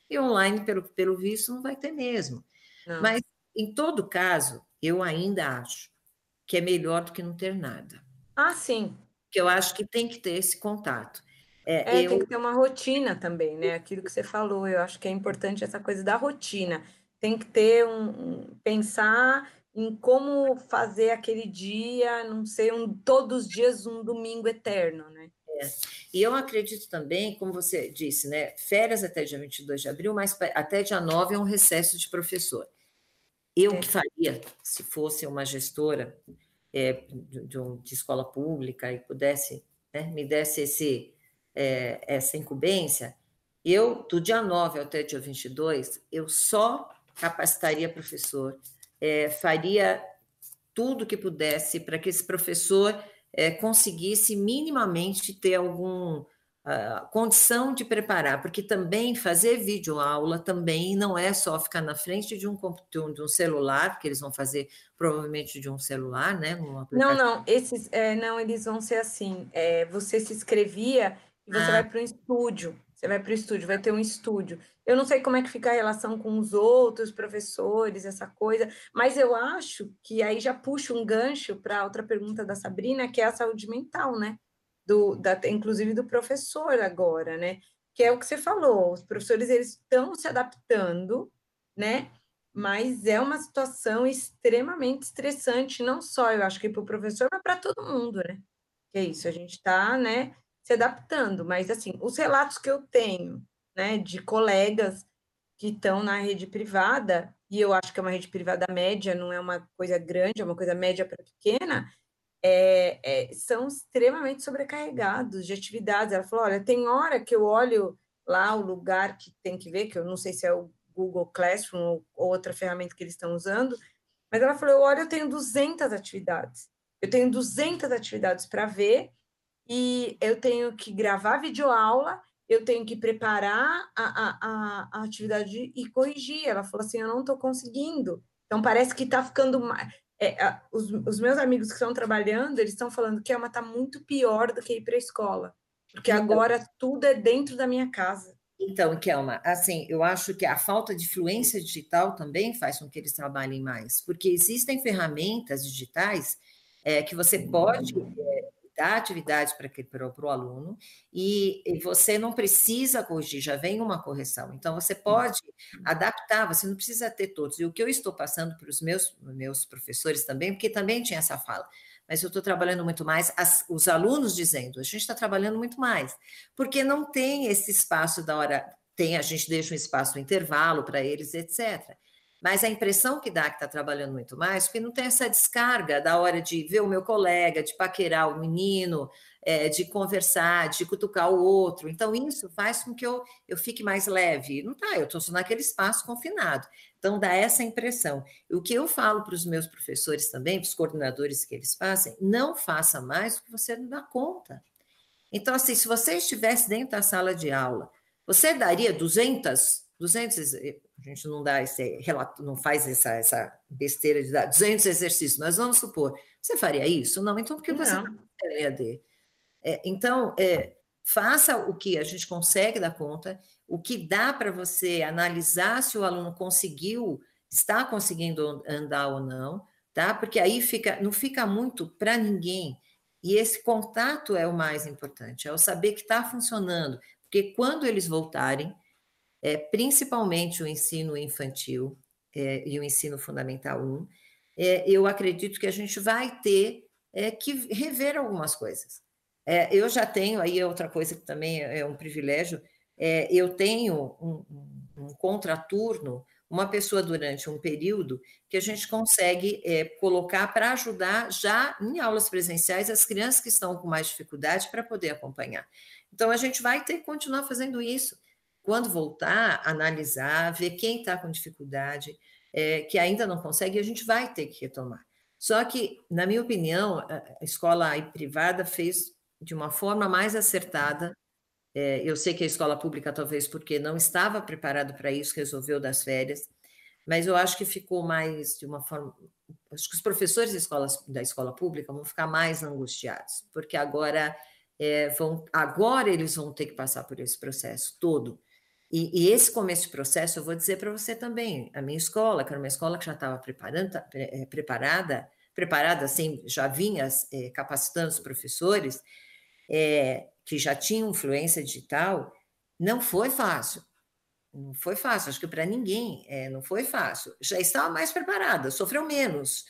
E online, pelo, pelo visto, não vai ter mesmo. Não. Mas, em todo caso, eu ainda acho que é melhor do que não ter nada. Ah, sim. Que eu acho que tem que ter esse contato. É, é eu... tem que ter uma rotina também, né? Aquilo que você falou, eu acho que é importante essa coisa da rotina. Tem que ter um, um pensar em como fazer aquele dia, não sei, um, todos os dias um domingo eterno, né? É, E eu acredito também, como você disse, né, férias até dia 22 de abril, mas até dia 9 é um recesso de professor. Eu é. que faria, se fosse uma gestora é, de, de, escola pública e pudesse, né, me desse esse, é, essa incumbência, eu, do dia 9 até dia 22, eu só capacitaria professor, é, faria tudo que pudesse para que esse professor é, conseguisse minimamente ter algum uh, condição de preparar, porque também fazer videoaula também não é só ficar na frente de um computador, de um celular, que eles vão fazer provavelmente de um celular, né? não, não, esses é, não, eles vão ser assim. É, você se inscrevia e você ah. vai para um estúdio. Você vai para o estúdio, vai ter um estúdio. Eu não sei como é que fica a relação com os outros professores, essa coisa, mas eu acho que aí já puxa um gancho para outra pergunta da Sabrina, que é a saúde mental, né? Do, da, inclusive do professor agora, né? Que é o que você falou, os professores eles estão se adaptando, né? Mas é uma situação extremamente estressante, não só eu acho que para o professor, mas para todo mundo, né? Que é isso, a gente está, né? Se adaptando, mas assim, os relatos que eu tenho, né, de colegas que estão na rede privada, e eu acho que é uma rede privada média, não é uma coisa grande, é uma coisa média para pequena, é, é, são extremamente sobrecarregados de atividades. Ela falou: olha, tem hora que eu olho lá o lugar que tem que ver, que eu não sei se é o Google Classroom ou, ou outra ferramenta que eles estão usando, mas ela falou: eu olho, eu tenho 200 atividades. Eu tenho 200 atividades para ver e eu tenho que gravar videoaula, eu tenho que preparar a, a, a, a atividade e corrigir. Ela falou assim: eu não estou conseguindo. Então, parece que está ficando mais. É, os, os, meus amigos que estão trabalhando, eles estão falando que é uma está muito pior do que ir para a escola, porque então, agora tudo é dentro da minha casa. Então, Kelma, assim, eu acho que a falta de fluência digital também faz com que eles trabalhem mais, porque existem ferramentas digitais é, que você pode é, dar atividades para o aluno e, e, você não precisa corrigir, já vem uma correção. Então, você pode adaptar, você não precisa ter todos. E o que eu estou passando para os meus, meus professores também, porque também tinha essa fala, mas eu estou trabalhando muito mais, as, os alunos dizendo, a gente está trabalhando muito mais, porque não tem esse espaço da hora, tem, a gente deixa um espaço, um intervalo para eles, etc. Mas a impressão que dá que está trabalhando muito mais, porque não tem essa descarga da hora de ver o meu colega, de paquerar o menino, é, de conversar, de cutucar o outro. Então, isso faz com que eu, eu fique mais leve. Não tá, eu estou naquele espaço confinado. Então, dá essa impressão. O que eu falo para os meus professores também, para os coordenadores que eles fazem, não faça mais do que você não dá conta. Então, assim, se você estivesse dentro da sala de aula, você daria 200 200, a gente não dá esse relato, não faz essa, essa besteira de dar 200 exercícios, nós vamos supor, você faria isso? Não, então porque você não tem EAD? É, então, é, faça o que a gente consegue dar conta, o que dá para você analisar se o aluno conseguiu, está conseguindo andar ou não, tá? Porque aí fica, não fica muito para ninguém. E esse contato é o mais importante, é o saber que está funcionando, porque quando eles voltarem, é, principalmente o ensino infantil é, e o ensino fundamental 1, é, eu acredito que a gente vai ter é, que rever algumas coisas. É, eu já tenho, aí é outra coisa que também é um privilégio, é, eu tenho um, um, um, contraturno, uma pessoa durante um período que a gente consegue colocar para ajudar já em aulas presenciais as crianças que estão com mais dificuldade para poder acompanhar. Então, a gente vai ter que continuar fazendo isso quando voltar, analisar, ver quem está com dificuldade, é, que ainda não consegue, a gente vai ter que retomar. Só que, na minha opinião, a escola privada fez de uma forma mais acertada. É, eu sei que a escola pública, talvez porque não estava preparado para isso, resolveu das férias, mas eu acho que ficou mais de uma forma. Acho que os professores da escola, da escola pública vão ficar mais angustiados, porque agora, é, vão, agora eles vão ter que passar por esse processo todo e, e, esse começo de processo, eu vou dizer para você também, a minha escola, que era uma escola que já estava tá, é, preparada, preparada assim, já vinha é, capacitando os professores, é, que já tinham influência digital, não foi fácil. Não foi fácil, acho que para ninguém é, não foi fácil. Já estava mais preparada, sofreu menos,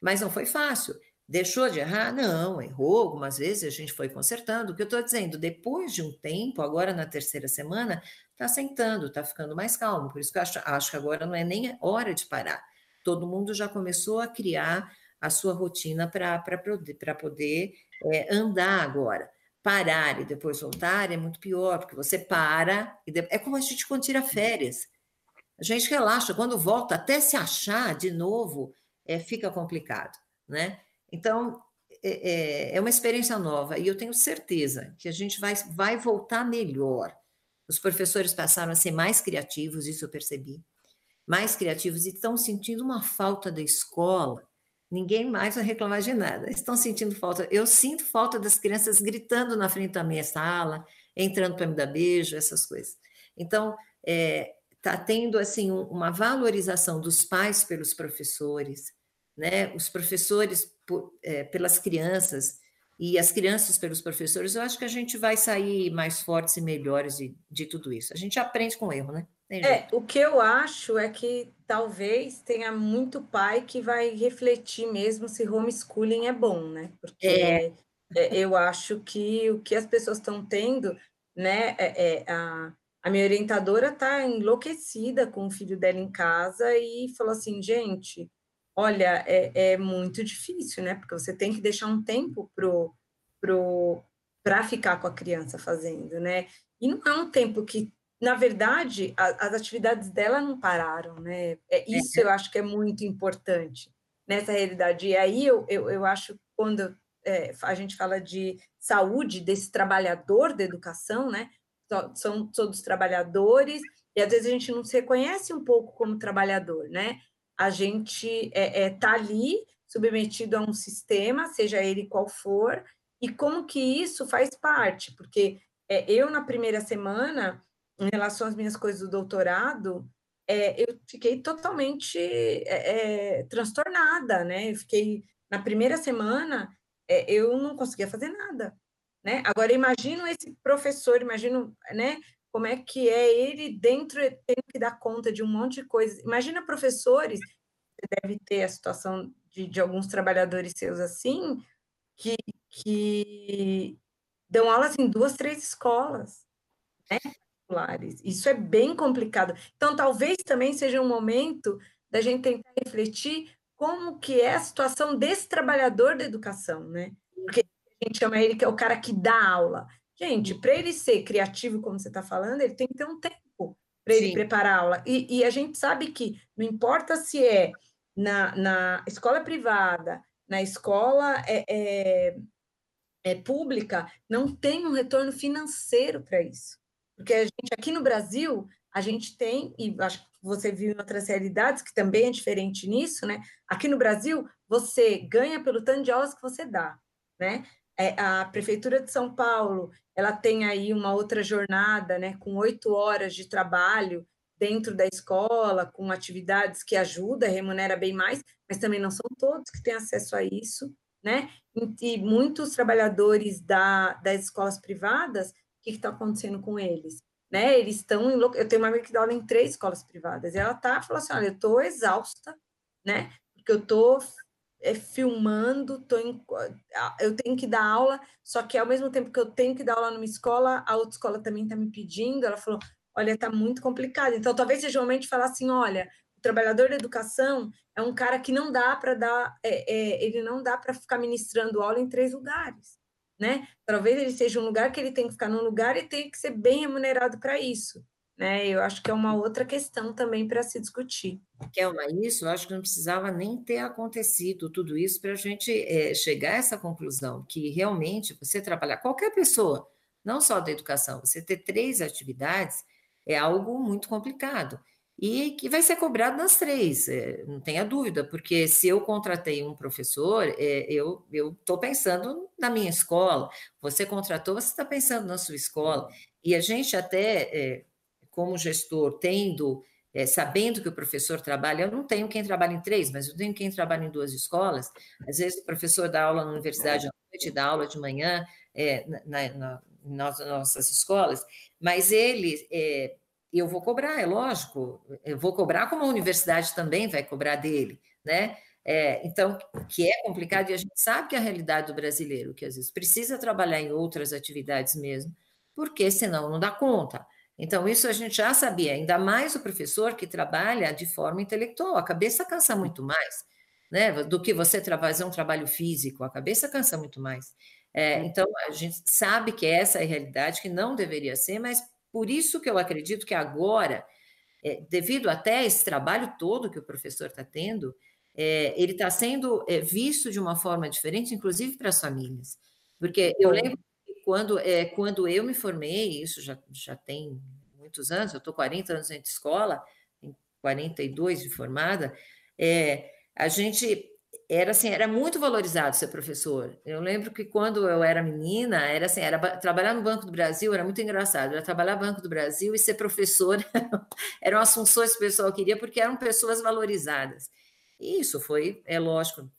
mas não foi fácil. Deixou de errar? Não, errou algumas vezes, a gente foi consertando. O que eu estou dizendo, depois de um tempo, agora na terceira semana, está sentando, está ficando mais calmo. Por isso que eu acho, acho que agora não é nem hora de parar. Todo mundo já começou a criar a sua rotina para poder, poder é, andar agora. Parar e depois voltar é muito pior, porque você para, e de... é como a gente quando tira férias. A gente relaxa, quando volta, até se achar de novo, é, fica complicado, né? Então, é, é, é uma experiência nova e eu tenho certeza que a gente vai, vai voltar melhor. Os professores passaram a ser mais criativos, isso eu percebi, mais criativos e estão sentindo uma falta da escola. Ninguém mais vai reclamar de nada. Estão sentindo falta. Eu sinto falta das crianças gritando na frente da minha sala, entrando para me dar beijo, essas coisas. Então, está é, tá tendo assim uma valorização dos pais pelos professores, né? Os professores por, é, pelas crianças e as crianças pelos professores, eu acho que a gente vai sair mais fortes e melhores de, de tudo isso. A gente aprende com erro, né? É, o que eu acho é que talvez tenha muito pai que vai refletir mesmo se homeschooling é bom, né? Porque é. É, eu acho que o que as pessoas estão tendo, né? É, é a, a minha orientadora está enlouquecida com o filho dela em casa e falou assim, gente, Olha, é, é muito difícil, né? Porque você tem que deixar um tempo pro, pro, para ficar com a criança fazendo, né? E não é um tempo que, na verdade, a, as atividades dela não pararam, né? É, isso eu acho que é muito importante nessa realidade. E aí eu, eu, eu acho quando é, a gente fala de saúde desse trabalhador da educação, né? São todos trabalhadores, e às vezes a gente não se reconhece um pouco como trabalhador, né? A gente está é, é, tá ali submetido a um sistema, seja ele qual for, e como que isso faz parte, porque é, eu, na primeira semana, em relação às minhas coisas do doutorado, é, eu fiquei totalmente é, é, transtornada, né? Eu fiquei, na primeira semana, é, eu não conseguia fazer nada, né? Agora, imagino esse professor, imagino, né? Como é que é ele dentro tendo que dar conta de um monte de coisas. Imagina professores, você deve ter a situação de, de alguns trabalhadores seus assim, que, que dão aulas em duas, três escolas, né? Isso é bem complicado. Então, talvez também seja um momento da gente tentar refletir como que é a situação desse trabalhador da educação, né? Porque a gente chama ele que é o cara que dá aula. Gente, para ele ser criativo, como você está falando, ele tem que ter um tempo para ele preparar a aula. E, e, a gente sabe que não importa se é na, na escola privada, na escola é, é, é pública, não tem um retorno financeiro para isso. Porque a gente, aqui no Brasil, a gente tem, e acho que você viu em outras realidades, que também é diferente nisso, né? Aqui no Brasil, você ganha pelo tanto de aulas que você dá, né? É, a Prefeitura de São Paulo ela tem aí uma outra jornada, né, com oito horas de trabalho dentro da escola, com atividades que ajudam, remunera bem mais, mas também não são todos que têm acesso a isso, né? E, muitos trabalhadores da, das escolas privadas, o que está acontecendo com eles? Né? Eles estão em, eu tenho uma amiga que dá aula em três escolas privadas, e ela tá falou assim, olha, eu estou exausta, né? Porque eu estou é, filmando, tô em, eu tenho que dar aula, só que ao mesmo tempo que eu tenho que dar aula numa escola, a outra escola também está me pedindo. Ela falou: olha, está muito complicado. Então, talvez seja o momento de falar assim: olha, o trabalhador da educação é um cara que não dá para dar, é, é, ele não dá para ficar ministrando aula em três lugares. Né? Talvez ele seja um lugar que ele tem que ficar num lugar e tem que ser bem remunerado para isso né? Eu acho que é uma outra questão também para se discutir. Kelma, isso eu acho que não precisava nem ter acontecido tudo isso para a gente é, chegar a essa conclusão, que realmente você trabalhar, qualquer pessoa, não só da educação, você ter três atividades é algo muito complicado e que vai ser cobrado nas três, é, não tenha dúvida, porque se eu contratei um professor, é, eu estou pensando na minha escola, você contratou, você está pensando na sua escola, e a gente até é, como gestor, tendo, é, sabendo que o professor trabalha, eu não tenho quem trabalha em três, mas eu tenho quem trabalha em duas escolas. Às vezes o professor dá aula na universidade à noite, dá aula de manhã é, na, na, nas nossas escolas, mas ele, é, eu vou cobrar, é lógico, eu vou cobrar como a universidade também vai cobrar dele, né? É, então, que é complicado, e a gente sabe que é a realidade do brasileiro, que às vezes precisa trabalhar em outras atividades mesmo, porque senão não dá conta. Então, isso a gente já sabia, ainda mais o professor que trabalha de forma intelectual, a cabeça cansa muito mais, né? Do que você fazer um trabalho físico, a cabeça cansa muito mais. É, então, a gente sabe que essa é a realidade, que não deveria ser, mas por isso que eu acredito que agora, é, devido até a esse trabalho todo que o professor está tendo, é, ele está sendo é, visto de uma forma diferente, inclusive para as famílias. Porque eu lembro quando, é, quando eu me formei, isso já, já tem muitos anos, eu estou 40 anos dentro de escola, 42 de formada, é, a gente era assim, era muito valorizado ser professor. Eu lembro que quando eu era menina, era assim, era trabalhar no Banco do Brasil era muito engraçado. Era trabalhar no Banco do Brasil e ser professor eram as funções que o pessoal queria porque eram pessoas valorizadas. E isso foi, é lógico,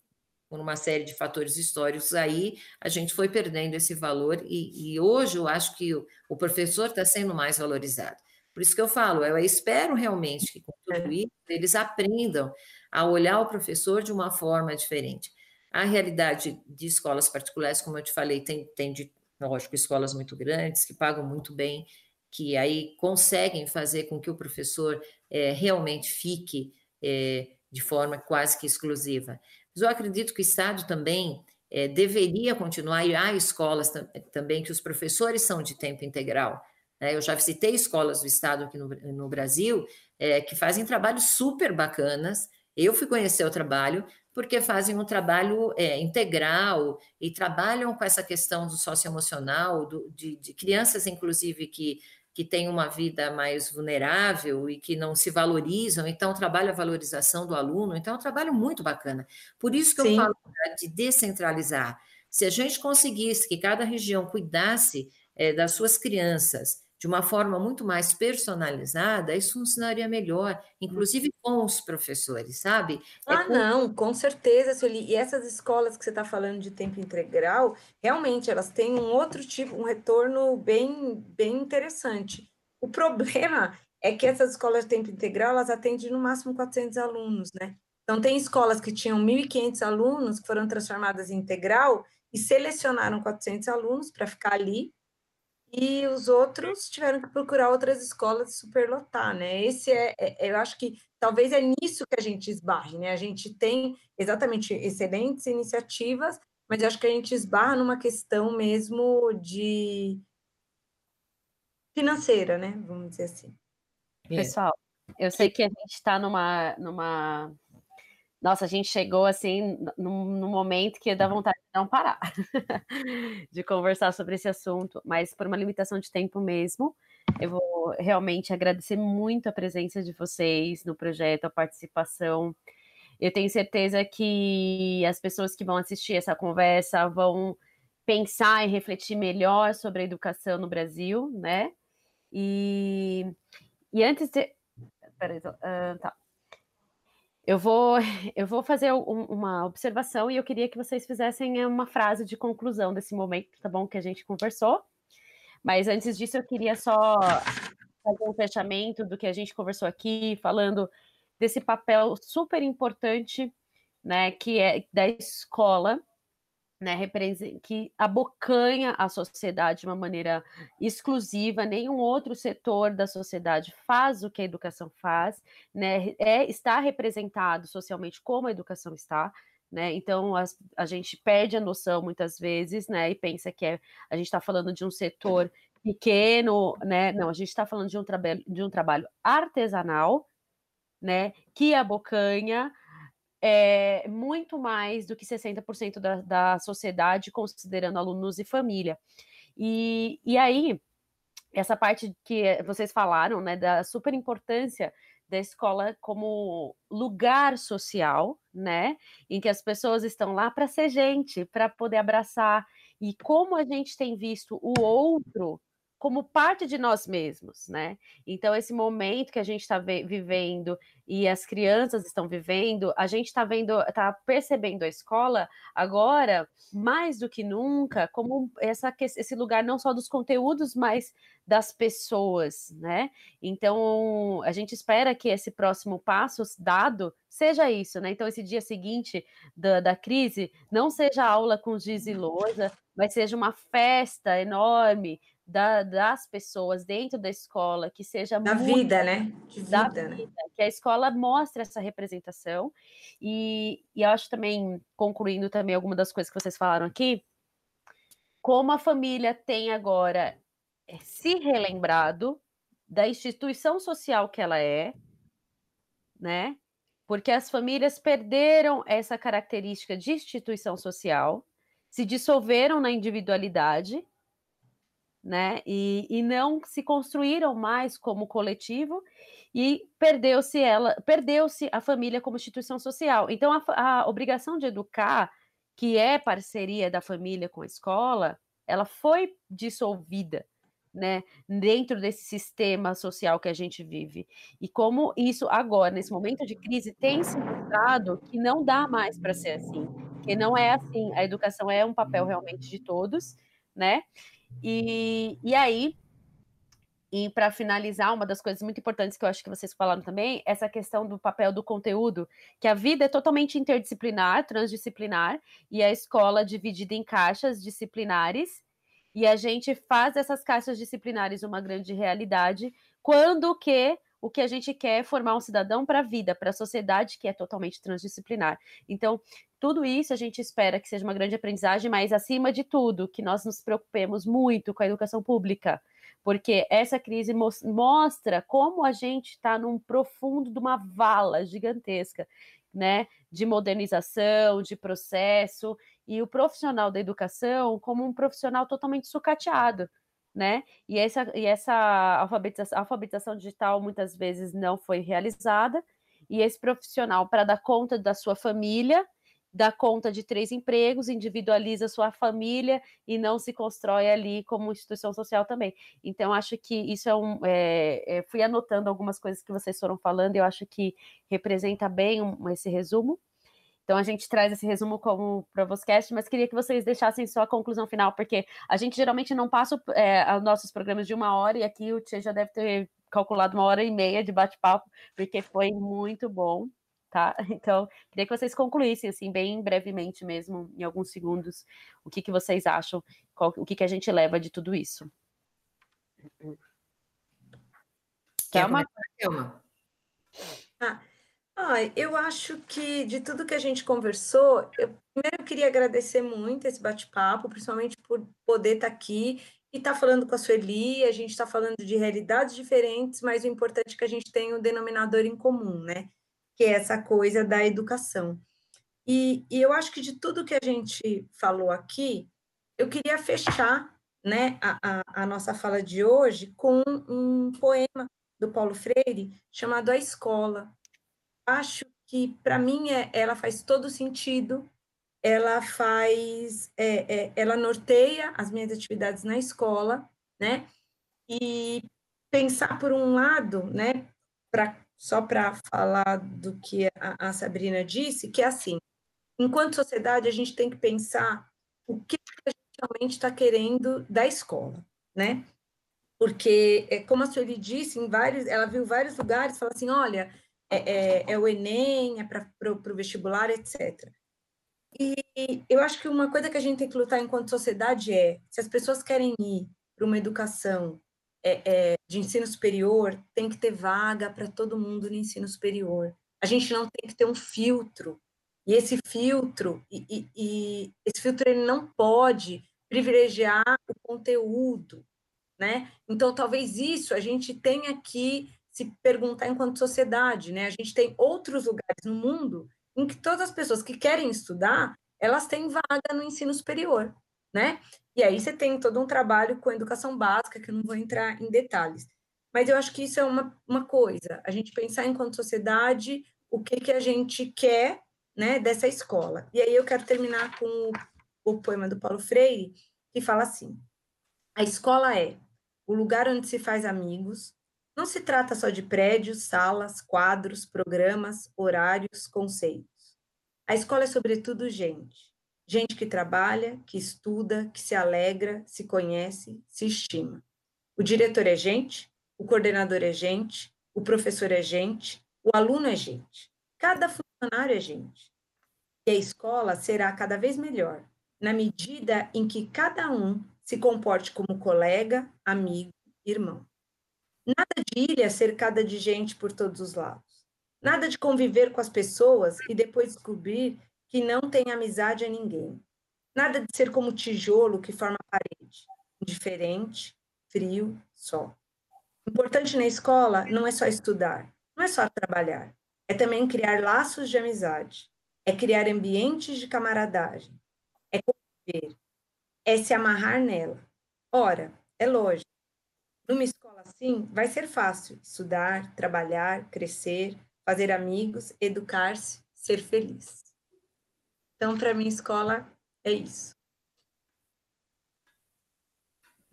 por uma série de fatores históricos aí, a gente foi perdendo esse valor e, e hoje eu acho que o, o professor está sendo mais valorizado. Por isso que eu falo, eu espero realmente que com tudo é. isso eles aprendam a olhar o professor de uma forma diferente. A realidade de escolas particulares, como eu te falei, tem, tem de, lógico, escolas muito grandes que pagam muito bem, que aí conseguem fazer com que o professor é, realmente fique é, de forma quase que exclusiva. Mas eu acredito que o Estado também é, deveria continuar, e há escolas também que os professores são de tempo integral. Né? Eu já citei escolas do Estado aqui no, no Brasil é, que fazem trabalhos super bacanas. Eu fui conhecer o trabalho porque fazem um trabalho é, integral e trabalham com essa questão do socioemocional, do, de, de crianças, inclusive, que que têm uma vida mais vulnerável e que não se valorizam, então trabalha a valorização do aluno, então é um trabalho muito bacana. Por isso que Sim. eu falo né, de descentralizar. Se a gente conseguisse que cada região cuidasse é, das suas crianças de uma forma muito mais personalizada, isso funcionaria melhor, inclusive com os professores, sabe? É ah, é com... não, com certeza, Sueli. E essas escolas que você está falando de tempo integral, realmente elas têm um outro tipo, um retorno bem, bem interessante. O problema é que essas escolas de tempo integral, elas atendem no máximo 400 alunos, né? Então, tem escolas que tinham 1.500 alunos que foram transformadas em integral e selecionaram 400 alunos para ficar ali e os outros tiveram que procurar outras escolas superlotar, né? Esse é, é, eu acho que talvez é nisso que a gente esbarre, né? A gente tem exatamente excelentes iniciativas, mas eu acho que a gente esbarra numa questão mesmo de financeira, né? Vamos dizer assim. Pessoal, eu sei que a gente está numa, numa nossa, a gente chegou assim num, momento que dá vontade de não parar de conversar sobre esse assunto, mas por uma limitação de tempo mesmo, eu vou realmente agradecer muito a presença de vocês no projeto, a participação. Eu tenho certeza que as pessoas que vão assistir essa conversa vão pensar e refletir melhor sobre a educação no Brasil, né? E, e antes de. Peraí, uh, tá. Eu vou, eu vou fazer um, uma observação e eu queria que vocês fizessem uma frase de conclusão desse momento, tá bom? Que a gente conversou. Mas antes disso, eu queria só fazer um fechamento do que a gente conversou aqui, falando desse papel super importante, né, que é da escola né, que abocanha a sociedade de uma maneira exclusiva, nenhum outro setor da sociedade faz o que a educação faz, né, é, está representado socialmente como a educação está, né, então a, a gente perde a noção muitas vezes, né, e pensa que é, a gente está falando de um setor pequeno, né, não, a gente está falando de um, trabalho, de um trabalho artesanal, né, que abocanha é, muito mais do que 60% da, da sociedade, considerando alunos e família. E, e aí, essa parte que vocês falaram, né, da super importância da escola como lugar social, né, em que as pessoas estão lá para ser gente, para poder abraçar, e como a gente tem visto o outro como parte de nós mesmos, né? Então, esse momento que a gente está vivendo e as crianças estão vivendo, a gente está vendo, está percebendo a escola agora, mais do que nunca, como essa, esse lugar não só dos conteúdos, mas das pessoas, né? Então, a gente espera que esse próximo passo dado seja isso, né? Então, esse dia seguinte da, da crise não seja aula com giz e lousa, mas seja uma festa enorme da, das pessoas dentro da escola, que seja da muito, vida, né? De da vida, né? vida, que a escola mostre essa representação. E, e eu acho também, concluindo também alguma das coisas que vocês falaram aqui, como a família tem agora eh, se relembrado da instituição social que ela é, né? Porque as famílias perderam essa característica de instituição social, se dissolveram na individualidade né? E, e não se construíram mais como coletivo e perdeu-se ela, perdeu-se a família como instituição social. Então a, a obrigação de educar, que é parceria da família com a escola, ela foi dissolvida. Né, dentro desse sistema social que a gente vive. E como isso agora, nesse momento de crise, tem se mostrado que não dá mais para ser assim, que não é assim. A educação é um papel realmente de todos, né? E, e aí, e para finalizar, uma das coisas muito importantes que eu acho que vocês falaram também, essa questão do papel do conteúdo, que a vida é totalmente interdisciplinar, transdisciplinar, e a escola dividida em caixas disciplinares, e a gente faz essas caixas disciplinares uma grande realidade, quando que o que a gente quer é formar um cidadão para a vida, para a sociedade que é totalmente transdisciplinar. Então, tudo isso a gente espera que seja uma grande aprendizagem, mas acima de tudo, que nós nos preocupemos muito com a educação pública, porque essa crise mostra como a gente está num profundo de uma vala gigantesca, né, de modernização, de processo, e o profissional da educação como um profissional totalmente sucateado né? E essa, e essa alfabetização, alfabetização digital muitas vezes não foi realizada, e esse profissional, para dar conta da sua família, dá conta de três empregos, individualiza sua família e não se constrói ali como instituição social também. Então, acho que isso é um. É, é, fui anotando algumas coisas que vocês foram falando, eu acho que representa bem um, esse resumo. Então a gente traz esse resumo como Provoscast, mas queria que vocês deixassem só a conclusão final, porque a gente geralmente não passa é, os nossos programas de uma hora, e aqui o Tchê já deve ter calculado uma hora e meia de bate-papo, porque foi muito bom, tá? Então, queria que vocês concluíssem, assim, bem brevemente mesmo, em alguns segundos, o que, que vocês acham, qual, o que, que a gente leva de tudo isso. Quer uma? Quer uma? Ah, ah, eu acho que de tudo que a gente conversou, eu primeiro queria agradecer muito esse bate-papo, principalmente por poder estar aqui e estar falando com a Sueli, a gente está falando de realidades diferentes, mas o importante é que a gente tenha um denominador em comum, né? Que é essa coisa da educação. E, e eu acho que de tudo que a gente falou aqui, eu queria fechar né, a, a, a nossa fala de hoje com um poema do Paulo Freire chamado A Escola, acho que, para mim, é, ela faz todo sentido, ela faz, é, é, ela norteia as minhas atividades na escola, né? E pensar, por um lado, né, pra, só para falar do que a, a Sabrina disse, que é assim, enquanto sociedade, a gente tem que pensar o que a gente realmente está querendo da escola, né? Porque, é, como a Sueli disse, em vários, ela viu vários lugares, fala assim, olha, é, é, é o Enem, é para o vestibular, etc. E eu acho que uma coisa que a gente tem que lutar enquanto sociedade é, se as pessoas querem ir para uma educação é, é, de ensino superior, tem que ter vaga para todo mundo no ensino superior. A gente não tem que ter um filtro. E esse filtro, e, e, e esse filtro ele não pode privilegiar o conteúdo, né? Então, talvez isso a gente tenha que se perguntar enquanto sociedade, né? A gente tem outros lugares no mundo em que todas as pessoas que querem estudar, elas têm vaga no ensino superior, né? E aí você tem todo um trabalho com educação básica, que eu não vou entrar em detalhes. Mas eu acho que isso é uma, uma coisa, a gente pensar enquanto sociedade o que, que a gente quer né, dessa escola. E aí eu quero terminar com o, o poema do Paulo Freire, que fala assim: A escola é o lugar onde se faz amigos, não se trata só de prédios, salas, quadros, programas, horários, conceitos. A escola é, sobretudo, gente. Gente que trabalha, que estuda, que se alegra, se conhece, se estima. O diretor é gente, o coordenador é gente, o professor é gente, o aluno é gente. Cada funcionário é gente. E a escola será cada vez melhor, na medida em que cada um se comporte como colega, amigo, irmão. Nada de ilha cercada de gente por todos os lados. Nada de conviver com as pessoas e depois descobrir que não tem amizade a ninguém. Nada de ser como tijolo que forma parede, indiferente, frio, só. Importante na escola não é só estudar, não é só trabalhar, é também criar laços de amizade, é criar ambientes de camaradagem, é conviver, é se amarrar nela. Ora, é lógico, numa escola assim, vai ser fácil estudar, trabalhar, crescer, fazer amigos, educar-se, ser feliz. Então, para mim, escola é isso.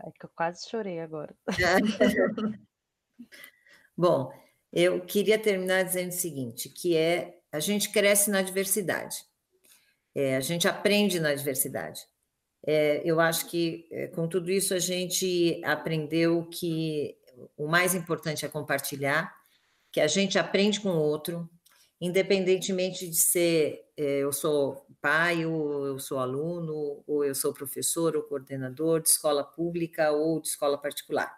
É que eu quase chorei agora. Bom, eu queria terminar dizendo o seguinte, que é a gente cresce na diversidade, é, a gente aprende na diversidade. É, eu acho que é, com tudo isso a gente aprendeu que o mais importante é compartilhar, que a gente aprende com o outro, independentemente de ser é, eu sou pai, ou eu sou aluno, ou eu sou professor ou coordenador de escola pública ou de escola particular.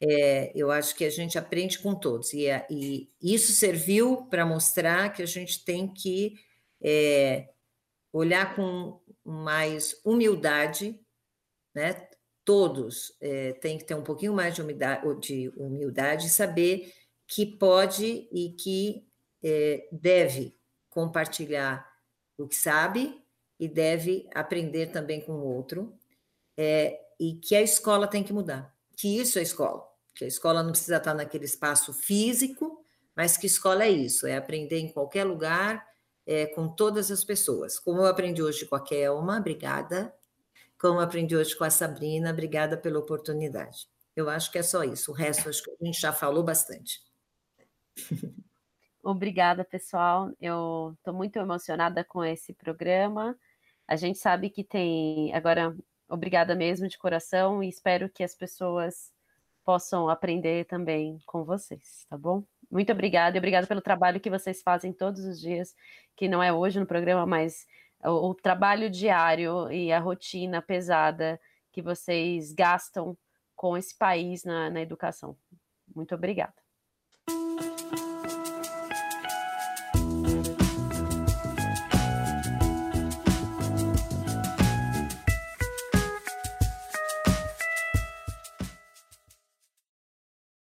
É, eu acho que a gente aprende com todos, e, e isso serviu para mostrar que a gente tem que é, olhar com mais humildade, né? Todos é, têm que ter um pouquinho mais de humildade, de humildade e saber que pode e que é, deve compartilhar o que sabe e deve aprender também com o outro, é, e que a escola tem que mudar, que isso é escola, que a escola não precisa estar naquele espaço físico, mas que escola é isso, é aprender em qualquer lugar, é, com todas as pessoas. Como eu aprendi hoje com a Kelma, obrigada. Como aprendi hoje com a Sabrina, obrigada pela oportunidade. Eu acho que é só isso. O resto acho que a gente já falou bastante. Obrigada, pessoal. Eu estou muito emocionada com esse programa. A gente sabe que tem. Agora, obrigada mesmo de coração e espero que as pessoas possam aprender também com vocês, tá bom? Muito obrigada e obrigada pelo trabalho que vocês fazem todos os dias, que não é hoje no programa, mas o, o trabalho diário e a rotina pesada que vocês gastam com esse país na, na educação. Muito obrigada.